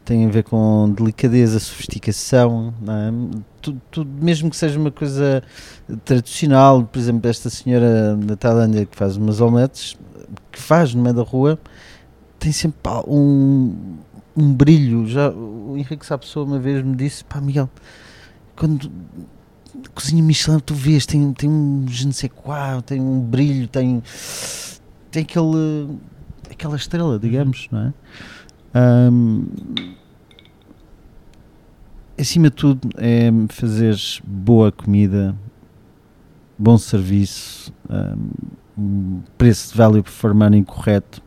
tem a ver com delicadeza, sofisticação, é? tudo, tudo, mesmo que seja uma coisa tradicional, por exemplo, esta senhora da Tailândia que faz umas omeletes, que faz no meio da rua, tem sempre um, um brilho. Já, o Henrique Sapessoa uma vez me disse, pá Miguel, quando cozinha Michelin tu vês, tem, tem um je ne sais quoi, tem um brilho, tem, tem aquele aquela estrela, digamos, não é? Um, acima de tudo é fazer boa comida, bom serviço, um, preço de value for money correto.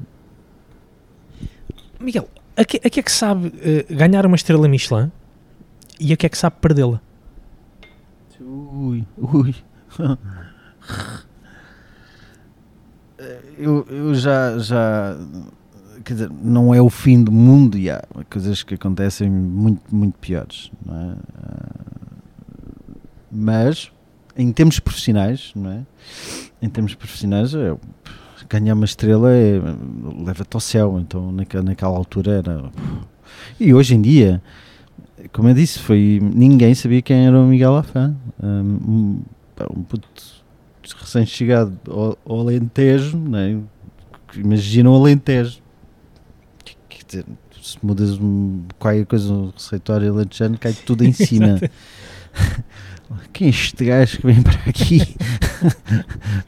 Miguel, a que, a que é que sabe uh, ganhar uma estrela Michelin e a que é que sabe perdê-la? Ui, ui. eu, eu já, já quer dizer, não é o fim do mundo e há coisas que acontecem muito, muito piores, não é? Mas em termos profissionais, não é? Em termos profissionais, eu, ganhar uma estrela é, leva-te ao céu, então naquela, naquela altura era. E hoje em dia, como eu disse, foi ninguém sabia quem era o Miguel Afã. Um, um puto recém-chegado ao, ao, Alentejo, né? imaginam o Alentejo. Quer dizer, se mudas um, qualquer coisa no receituário alentejano, cai tudo em cima. Quem é este gajo que vem para aqui?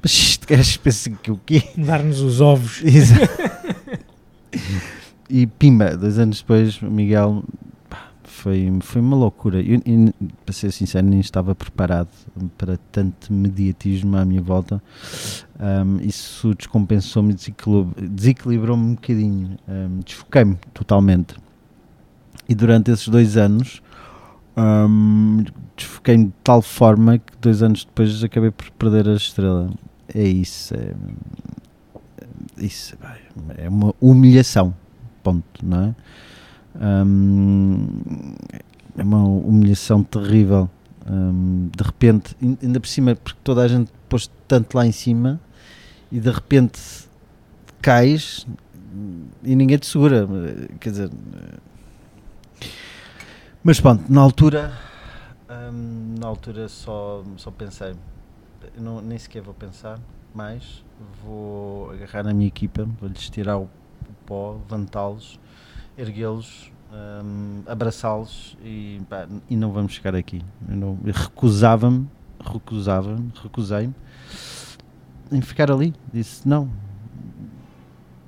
Mas este gajo pensa que o quê? Dar-nos os ovos. e pimba, dois anos depois, Miguel foi, foi uma loucura. Eu, eu, para ser sincero, nem estava preparado para tanto mediatismo à minha volta. Um, isso descompensou-me, desequilibrou-me um bocadinho, um, desfoquei-me totalmente. E durante esses dois anos, um, desfoquei-me de tal forma que dois anos depois acabei por perder a estrela. É isso. É, isso é uma humilhação. Ponto, não é? é uma humilhação terrível. de repente, ainda por cima, porque toda a gente pôs tanto lá em cima e de repente cais e ninguém te segura. Quer dizer, Mas pronto, na altura, hum, na altura só, só pensei, não, nem sequer vou pensar mais, vou agarrar na minha equipa, vou-lhes tirar o, o pó, levantá-los, erguê-los, hum, abraçá-los e, e não vamos chegar aqui. Recusava-me, recusava-me, recusei-me em ficar ali. Disse, não,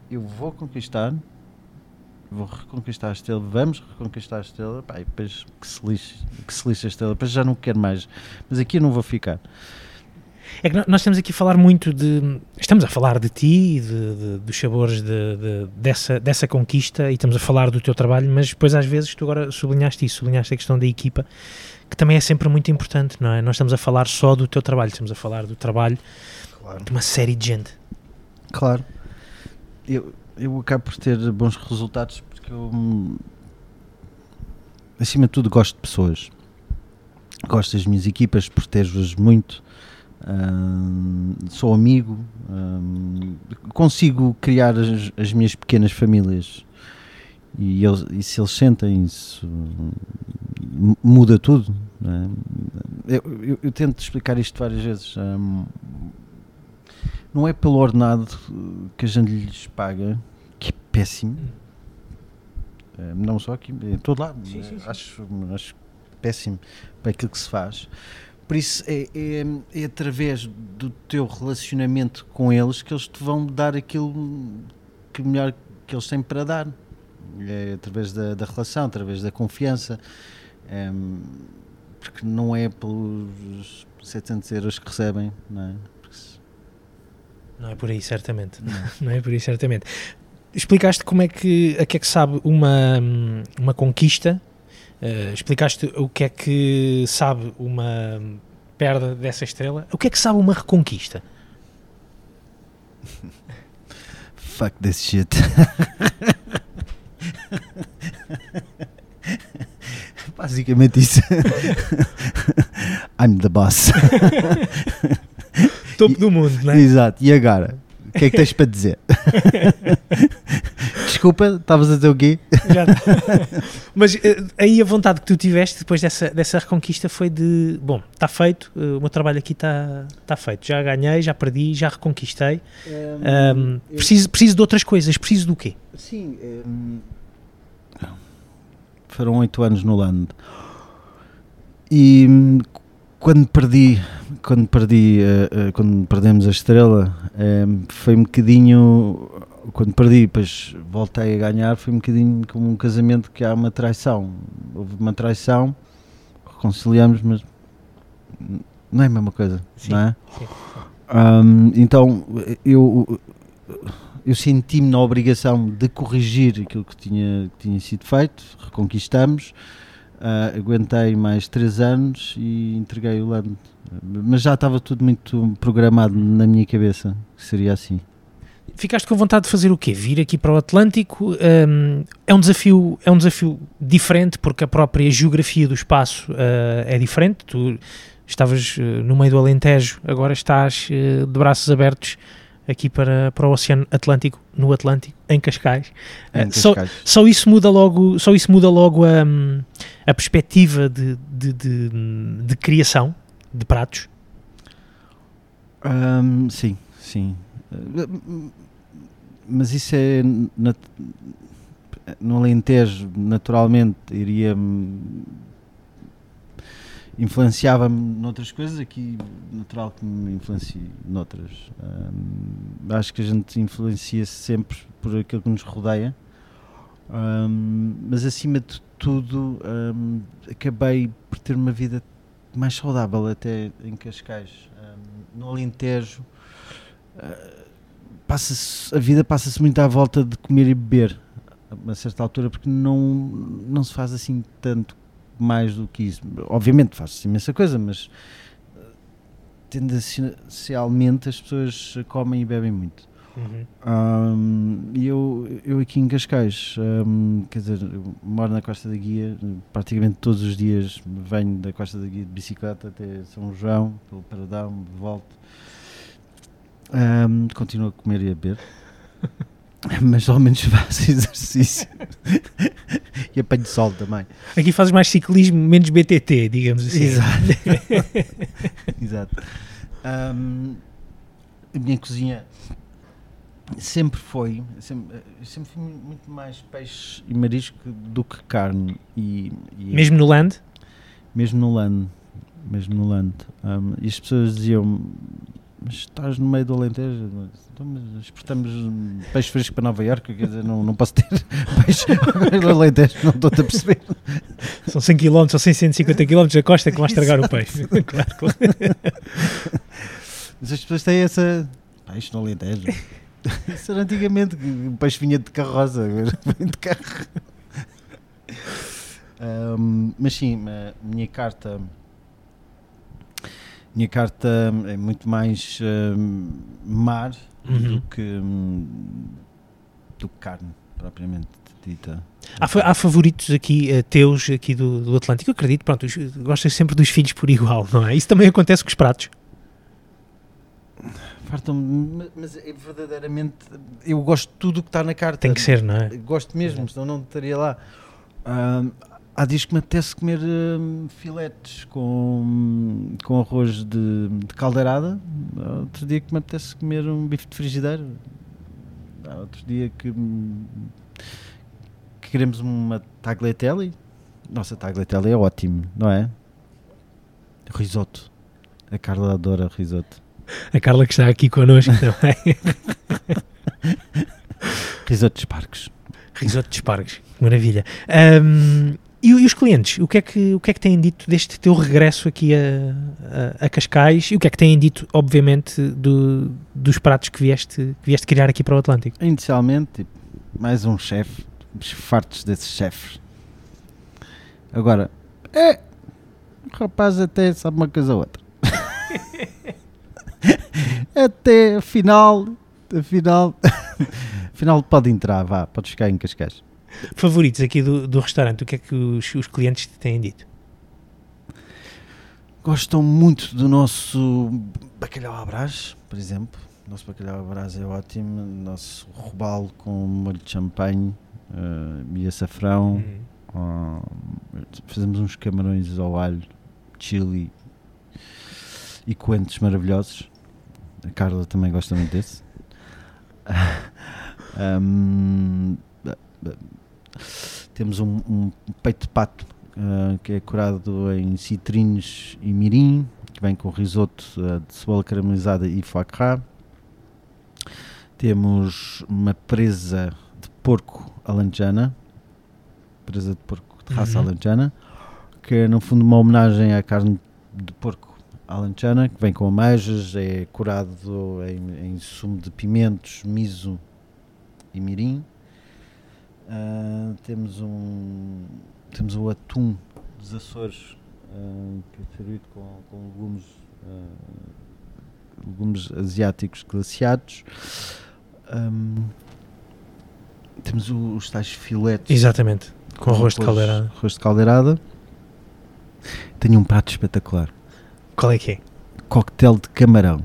eu vou conquistar, vou reconquistar a estrela, vamos reconquistar a estrela, pá, e depois que se lixe, que se lixe a estrela, depois já não quero mais, mas aqui eu não vou ficar. É que nós estamos aqui a falar muito de. Estamos a falar de ti e de, de- dos sabores de- dessa, dessa conquista e estamos a falar do teu trabalho, mas depois às vezes tu agora sublinhaste isso, sublinhaste a questão da equipa, que também é sempre muito importante, não é? Nós estamos a falar só do teu trabalho, estamos a falar do trabalho Claro. de uma série de gente. Claro. Eu, eu acabo por ter bons resultados porque eu, acima de tudo, gosto de pessoas. Gosto das minhas equipas, protejo-as muito. sou amigo. consigo criar as, as minhas pequenas famílias. E, eles, e se eles sentem isso, muda tudo. é? Eu, eu- eu tento explicar isto várias vezes. Não é pelo ordenado uh, que a gente lhes paga, que é péssimo. Eh, Não só aqui, em todo lado. Sim, eh, sim, sim. Acho, acho péssimo para aquilo que se faz. Por isso é, é, é através do teu relacionamento com eles que eles te vão dar aquilo que melhor que eles têm para dar. É através da, da relação, através da confiança. Em, porque não é pelos 700 euros que recebem, não é? Não é por aí, certamente. Não é por aí, certamente. Explicaste como é que, a que é que sabe uma, uma conquista, eh, explicaste o que é que sabe uma perda dessa estrela, o que é que sabe uma reconquista? Fuck this shit. Basicamente isso. I'm the boss. Topo do mundo, não é? Exato. E agora? O que é que tens para dizer? Desculpa, estavas a dizer o quê? Já- Mas eh, aí a vontade que tu tiveste depois dessa, dessa reconquista foi de, bom, está feito, eh, o meu trabalho aqui está está feito, já ganhei, já perdi, já reconquistei, Ahm, preciso, preciso de outras coisas, preciso do quê? Sim. hum, foram oito anos no Land. E hum, quando perdi, quando perdi, eh, eh, quando perdemos a estrela, hum, foi um bocadinho. Quando perdi, depois voltei a ganhar, foi um bocadinho como um casamento que há uma traição. Houve uma traição, reconciliamos, mas não é a mesma coisa, Sim, não é? sim, Hum, então eu, eu senti-me na obrigação de corrigir aquilo que tinha, que tinha sido feito, reconquistamos, ah, aguentei mais três anos e entreguei o Land. Mas já estava tudo muito programado na minha cabeça, que seria assim. Ficaste com vontade de fazer o quê? Vir aqui para o Atlântico? Hum, é, um desafio, é um desafio diferente porque a própria geografia do espaço eh, é diferente. Tu estavas eh, no meio do Alentejo, agora estás de braços abertos aqui para, para o Oceano Atlântico, no Atlântico, em Cascais. Em só, Cascais. só isso muda logo, só isso muda logo a, hum, a perspectiva de, de, de, de criação de pratos. Hum, sim, sim. Mas isso é. nat- No Alentejo, naturalmente, iria. Influenciava-me noutras coisas, aqui, natural que me influencie noutras. Hum, acho que a gente influencia-se sempre por aquilo que nos rodeia. Hum, mas acima de tudo, hum, acabei por ter uma vida mais saudável até em Cascais. No Alentejo, uh, passa-se- a vida passa-se muito à volta de comer e beber a certa altura, porque não, não se faz assim tanto mais do que isso. Obviamente faz-se imensa coisa, mas uh, tendencialmente as pessoas comem e bebem muito. Um, E eu, eu aqui em Cascais, um, quer dizer, moro na Costa da Guia, praticamente todos os dias venho da Costa da Guia de bicicleta até São João, pelo Paradão, volto. Um, continuo a comer e a beber, mas ao menos faço exercício e apanho sol também. Aqui fazes mais ciclismo, menos BTT, digamos assim. Exato. Exato. Ahm, a minha cozinha sempre foi, sempre, eu sempre fui muito mais peixe e marisco do que carne. E, e Mesmo no land? mesmo no land. Mesmo no land. Ahm, e as pessoas diziam mas estás no meio do Alentejo, então, mas exportamos peixe fresco para Nova Iorque, quer dizer, não, não posso ter peixe no Alentejo, não estou-te a perceber. São 100 km ou 100, 150 km da costa que vai estragar o peixe. claro, claro. Mas as pessoas têm essa. Peixe no Alentejo. Isso era antigamente, o peixe vinha de carroça, agora vem de carro. Ahm, mas sim, a minha carta. Minha carta é muito mais ahm, mar Uhum. do, que, hum, do que carne, propriamente dita. Há, há favoritos aqui, eh, teus, aqui do, do Atlântico? Eu acredito, pronto, os- gostas sempre dos filhos por igual, não é? Isso também acontece com os pratos. Fartam-me, mas é verdadeiramente. Eu gosto de tudo o que está na carta. Tem que ser, não é? Gosto mesmo, senão não estaria lá. Ahm, há dias que me apetece comer ahm, filetes com, com arroz de, de caldeirada. Há outro dia que me apetece comer um bife de frigideiro. Há outro dia que, hum, que queremos uma tagliatelle. Nossa, tagliatelle é ótimo, não é? Risoto. A Carla adora risoto. A Carla que está aqui connosco também. Risoto de espargos. Risoto de espargos, maravilha. Ahm, e, e os clientes, o que, é que, o que é que têm dito deste teu regresso aqui a, a, a Cascais e o que é que têm dito, obviamente, do- dos pratos que vieste, que vieste criar aqui para o Atlântico? Inicialmente, tipo, mais um chefe, os fartos desses chefes. Agora, é, o rapaz até sabe uma coisa ou outra. até afinal, afinal, afinal pode entrar, vá, pode ficar em Cascais. Favoritos aqui do, do restaurante, o que é que os, os clientes te têm dito? Gostam muito do nosso bacalhau à brás, por exemplo. O nosso bacalhau à brás é ótimo. O nosso robalo com molho de champanhe eh, e açafrão. Ah, fazemos uns camarões ao alho, chili e coentros maravilhosos. A Carla também gosta muito desse. Ba- temos um, um peito de pato ah, que é curado em citrinos e mirim, que vem com risoto ah, de cebola caramelizada e foie gras. Temos uma presa de porco alentejana, presa de porco de raça Uhum. alentejana, que é no fundo uma homenagem à carne de porco alentejana, que vem com ameijas, é curado em, em sumo de pimentos, miso e mirim. Ah, temos um temos o atum dos Açores ah, que é servido com, com legumes ah, legumes asiáticos glaciados Ahm, temos o- os tais filetes Exatamente, com arroz de caldeirada. arroz de caldeirada tenho um prato espetacular Qual é que é? coquetel de camarão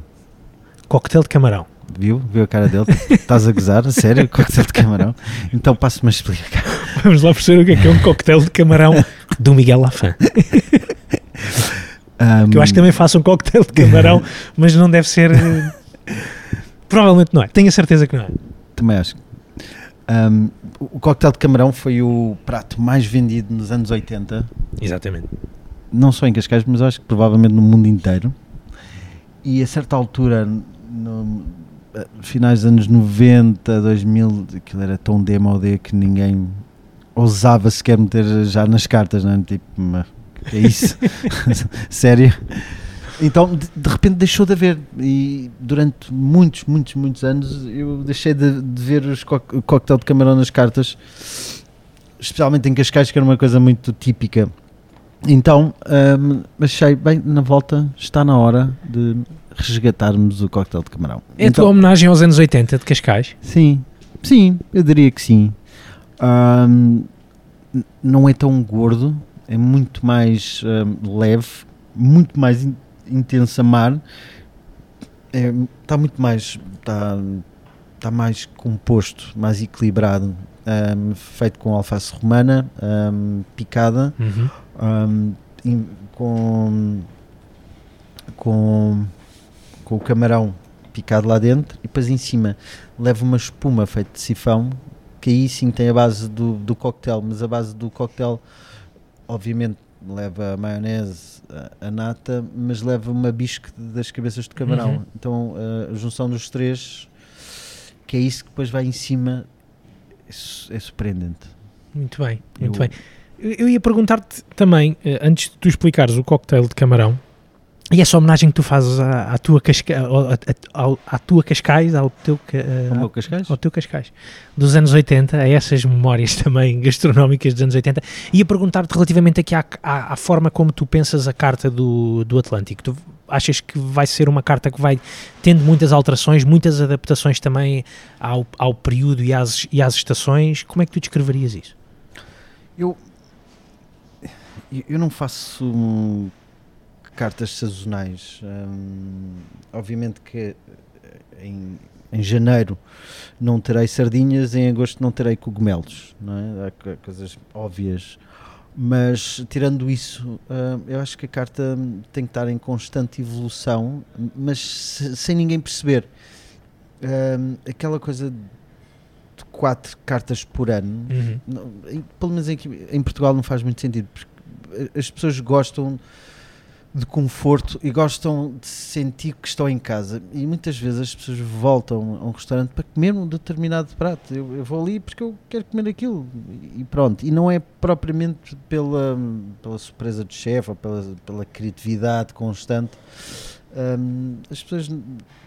Coquetel de camarão. Viu? viu a cara dele? estás a gozar? A sério? coquetel de camarão? então passo-me a explicar Vamos lá perceber o que é que é um coquetel de camarão do Miguel Lafan. Que eu acho que também faço um coquetel de camarão, mas não deve ser. Provavelmente não é. Tenho a certeza que não é. Também acho. Ahm, o coquetel de camarão foi o prato mais vendido nos anos 80, Exatamente. não só em Cascais, mas acho que provavelmente no mundo inteiro. E a certa altura, no, finais dos anos 90, 2000, aquilo era tão demodé que ninguém ousava sequer meter já nas cartas, não é? Tipo, é isso? Sério? Então, de, de repente deixou de haver e durante muitos, muitos, muitos anos eu deixei de, de ver os co o coquetel de camarão nas cartas, especialmente em Cascais, que era uma coisa muito típica. Então, hum, achei, bem, na volta está na hora de resgatarmos o coquetel de camarão. É a então, tua homenagem aos anos 80 de Cascais? Sim, sim, eu diria que sim. N- não é tão gordo, é muito mais ahm, leve, muito mais in- intenso a mar. Está muito mais, está tá mais composto, mais equilibrado. um, feito com alface romana, um, picada, Uhum. um, em- com, com, com o camarão picado lá dentro e depois em cima leva uma espuma feita de sifão que aí sim tem a base do, do coquetel, mas a base do coquetel obviamente leva a maionese, a, a nata, mas leva uma bisque das cabeças de camarão. Uhum. Então a junção dos três, que é isso que depois vai em cima, é, é surpreendente. Muito bem, muito Eu- bem. Eu, eu ia perguntar-te também, eh, antes de tu explicares o cocktail de camarão, e essa homenagem que tu fazes à, à tua, casca, ao- à, ao- à tua Cascais, ao teu, ca- O meu Cascais? ao teu Cascais, dos anos 80, a essas memórias também gastronómicas dos anos 80, ia perguntar-te relativamente aqui à, à, à forma como tu pensas a carta do, do Atlântico. Tu achas que vai ser uma carta que vai tendo muitas alterações, muitas adaptações também ao, ao período e às, e às estações? Como é que tu descreverias isso? Eu, eu- não faço cartas sazonais. Hum, obviamente que eh, em, em janeiro não terei sardinhas, em agosto não terei cogumelos, não é? Há co- coisas óbvias. Mas tirando isso, hum, eu acho que a carta tem que estar em constante evolução, mas se- sem ninguém perceber. Hum, aquela coisa de quatro cartas por ano, Uhum. pelo menos aqui em Portugal não faz muito sentido porque as pessoas gostam de conforto e gostam de sentir que estão em casa. E muitas vezes as pessoas voltam a um restaurante para comer um determinado prato. Eu, eu vou ali porque eu quero comer aquilo. E pronto, e não é propriamente pela, pela surpresa do chefe ou pela, pela criatividade constante. Hum, as pessoas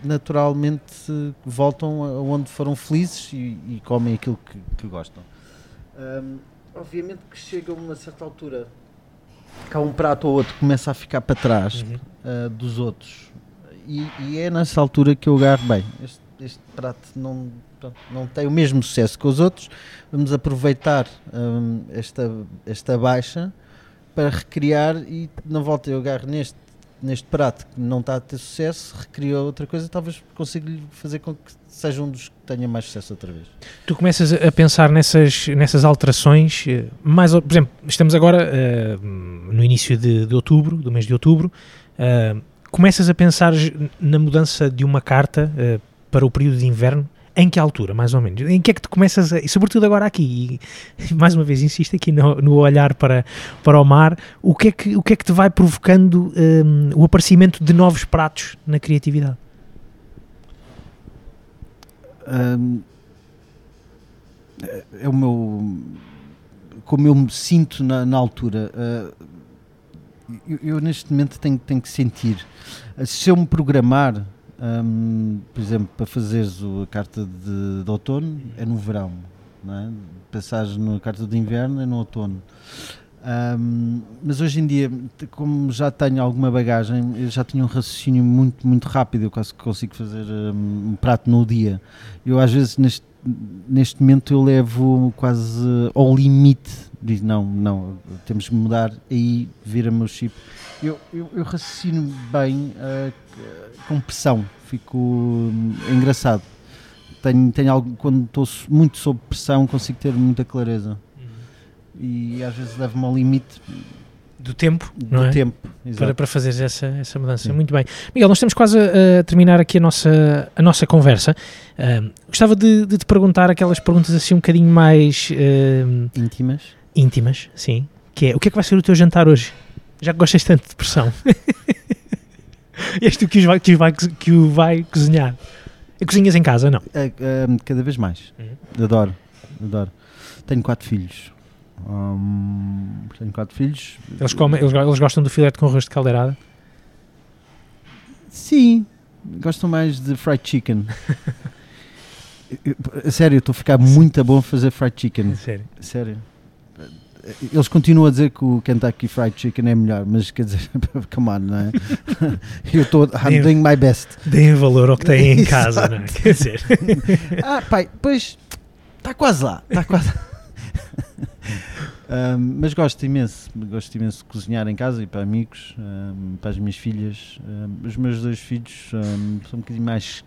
naturalmente voltam a onde foram felizes e, e comem aquilo que, que gostam. Hum, obviamente que chega a uma certa altura que há um prato ou outro que começa a ficar para trás Uhum. ah, dos outros. E, e é nessa altura que eu agarro, bem, este, este prato não, não tem o mesmo sucesso que os outros, vamos aproveitar hum, esta, esta baixa para recriar e na volta eu agarro neste, neste prato que não está a ter sucesso, recrio outra coisa, talvez consiga fazer com que seja um dos que tenha mais sucesso outra vez. Tu começas a pensar nessas, nessas alterações, eh, mais, por exemplo, estamos agora eh, no início de, de outubro, do mês de outubro, eh, começas a pensar na mudança de uma carta eh, para o período de inverno, em que altura, mais ou menos? Em que é que tu começas, a, e sobretudo agora aqui, e mais uma vez insisto aqui no, no olhar para, para o mar, o que, é que, o que é que te vai provocando eh, o aparecimento de novos pratos na criatividade? Hum, é- o meu como eu me sinto na, na altura uh, eu, eu neste momento tenho, tenho que sentir se eu me programar hum, por exemplo para fazeres a carta de, de outono é no verão não é? passares na carta de inverno é no outono Hum, mas hoje em dia, como já tenho alguma bagagem, eu já tenho um raciocínio muito, muito rápido. Eu quase que consigo fazer um prato no dia. Eu, às vezes, neste, neste momento, eu levo quase ao limite. Digo, não, não, temos que mudar. Aí vira-me o chip. Eu, eu, eu raciocino bem c- com pressão. Fico hum, engraçado. Tenho, tenho algo, quando estou muito sob pressão, consigo ter muita clareza. E às vezes levo-me ao limite Do tempo, do é? tempo. para, para fazeres essa, essa mudança. Sim. Muito bem. Miguel, nós estamos quase a, a terminar aqui a nossa, a nossa conversa. Ahm, gostava de, de te perguntar aquelas perguntas assim um bocadinho mais ahm, Íntimas. íntimas, sim. Que é, o que é que vai ser o teu jantar hoje? Já que gostas tanto de pressão. És tu que, os vai, que, os vai, que o vai cozinhar. E cozinhas em casa, não? Ah, ah, cada vez mais. Uhum. Adoro. Adoro. Tenho quatro filhos. Hum, tenho quatro filhos. Eles, comem, eles, eles gostam do filete com arroz de caldeirada? Sim. Gostam mais de fried chicken. Eu- sério, estou a ficar muito bom a fazer fried chicken. Sério. Sério. Eles continuam a dizer que o Kentucky Fried Chicken é melhor, mas quer dizer, come on, não é? Eu estou, I'm doing my best. Deem valor ao que têm em casa, não é? Quer dizer, Ah, pai, pois está quase lá, está quase. Ahm, mas gosto imenso, gosto imenso de cozinhar em casa e para amigos, ahm, para as minhas filhas. Ahm, os meus dois filhos são um bocadinho mais.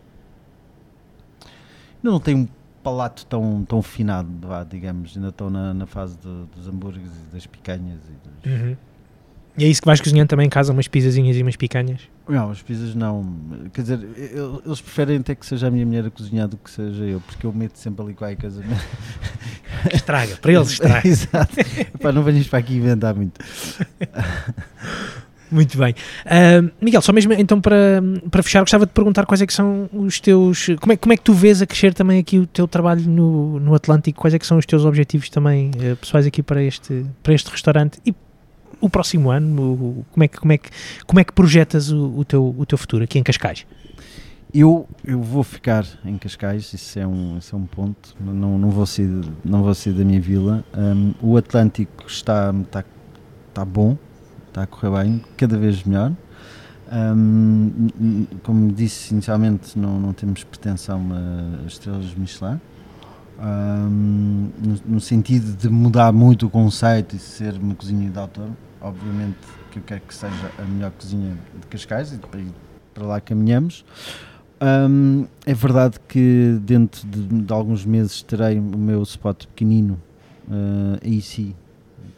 Não, não tenho palato tão, tão finado, vá, digamos. Ainda estou na, na fase do- dos hambúrgueres e das picanhas. E dos... Uhum. E é isso que vais cozinhando também em casa, umas pizzazinhas e umas picanhas? Não, as pizzas não. Quer dizer, eu- eles preferem até que seja a minha mulher a cozinhar do que seja eu, porque eu meto sempre ali qualquer coisa. Estraga, para eles estraga. Exato. Não venhas para aqui inventar muito. Muito bem. Ah, Miguel, só mesmo então para, para fechar, gostava de perguntar quais é que são os teus. Como é, como é que tu vês a crescer também aqui o teu trabalho no, no Atlântico? Quais é que são os teus objetivos também eh, pessoais aqui para este, para este restaurante? E o próximo ano, o- como, é que, como, é que, como é que projetas o, o teu, o teu futuro aqui em Cascais? Eu, eu vou ficar em Cascais, isso é um, isso é um ponto. Não, não, vou sair, não vou sair da minha vila. Um, o Atlântico está, está, está bom, está a correr bem, cada vez melhor. Um, como disse inicialmente, não, não temos pretensão a estrelas Michelin. Um, no, no sentido de mudar muito o conceito e ser uma cozinha de autor, obviamente que eu quero que seja a melhor cozinha de Cascais e para, para lá caminhamos. Um, é verdade que dentro de, de alguns meses terei o meu spot pequenino, uh, aí sim,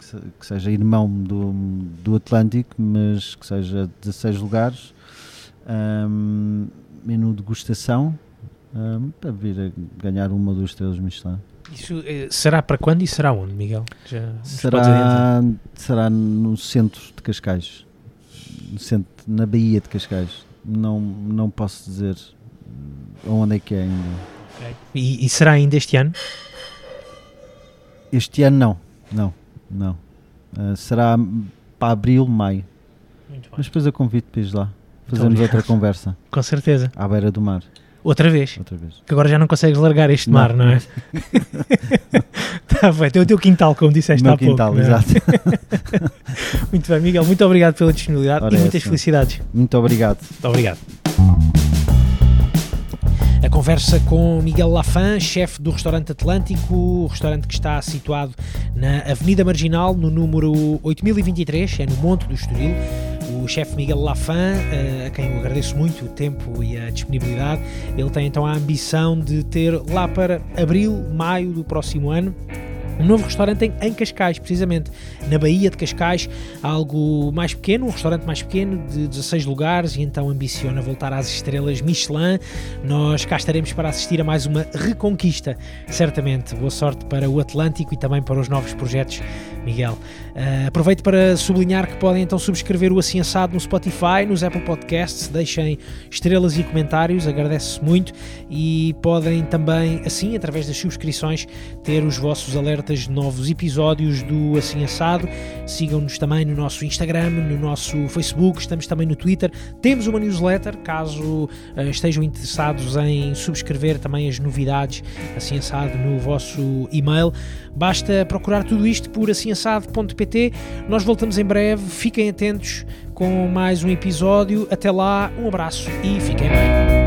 que, se- que seja irmão do, do Atlântico, mas que seja 16 lugares, um, menu degustação, um, para vir a ganhar uma ou duas estrelas Michelin. Isso eh, será para quando e será onde, Miguel? Já? Será, será no centro de Cascais, no centro, na Baía de Cascais. Não, não posso dizer onde é que é ainda. Ok. E, e será ainda este ano? Este ano não, não, não. Ah, será para abril, maio. Muito. Mas depois eu convido para ir lá. Fazemos obrigado. outra conversa Com certeza. à beira do mar, Outra vez. outra vez. Que agora já não consegues largar este Não. mar, não é? Está bem, tem o teu quintal, como disseste há pouco. quintal, é? exato. Muito bem, Miguel, muito obrigado pela disponibilidade Ora, e muitas essa. felicidades. Muito obrigado. Muito obrigado. Conversa com Miguel Lafan, chefe do restaurante Atlântico, restaurante que está situado na Avenida Marginal, no número 8023, é no Monte do Estoril. O chefe Miguel Lafan, eh, a quem eu agradeço muito o tempo e a disponibilidade, ele tem então a ambição de ter lá para abril, maio do próximo ano um novo restaurante em, em Cascais, precisamente na Baía de Cascais, algo mais pequeno, um restaurante mais pequeno de 16 lugares e então ambiciona voltar às estrelas Michelin. Nós cá estaremos para assistir a mais uma reconquista, certamente. Boa sorte para o Atlântico e também para os novos projetos, Miguel. Uh, aproveito para sublinhar que podem então subscrever o Assim Assado no Spotify, nos Apple Podcasts, deixem estrelas e comentários, agradece-se muito e podem também, assim, através das subscrições, ter os vossos alertas de novos episódios do Assim Assado. Sigam-nos também no nosso Instagram, no nosso Facebook, estamos também no Twitter. Temos uma newsletter, caso uh, estejam interessados em subscrever também as novidades Assim Assado no vosso e-mail. Basta procurar tudo isto por assimassado.pt. Nós voltamos em breve, fiquem atentos com mais um episódio. Até lá, um abraço e fiquem bem.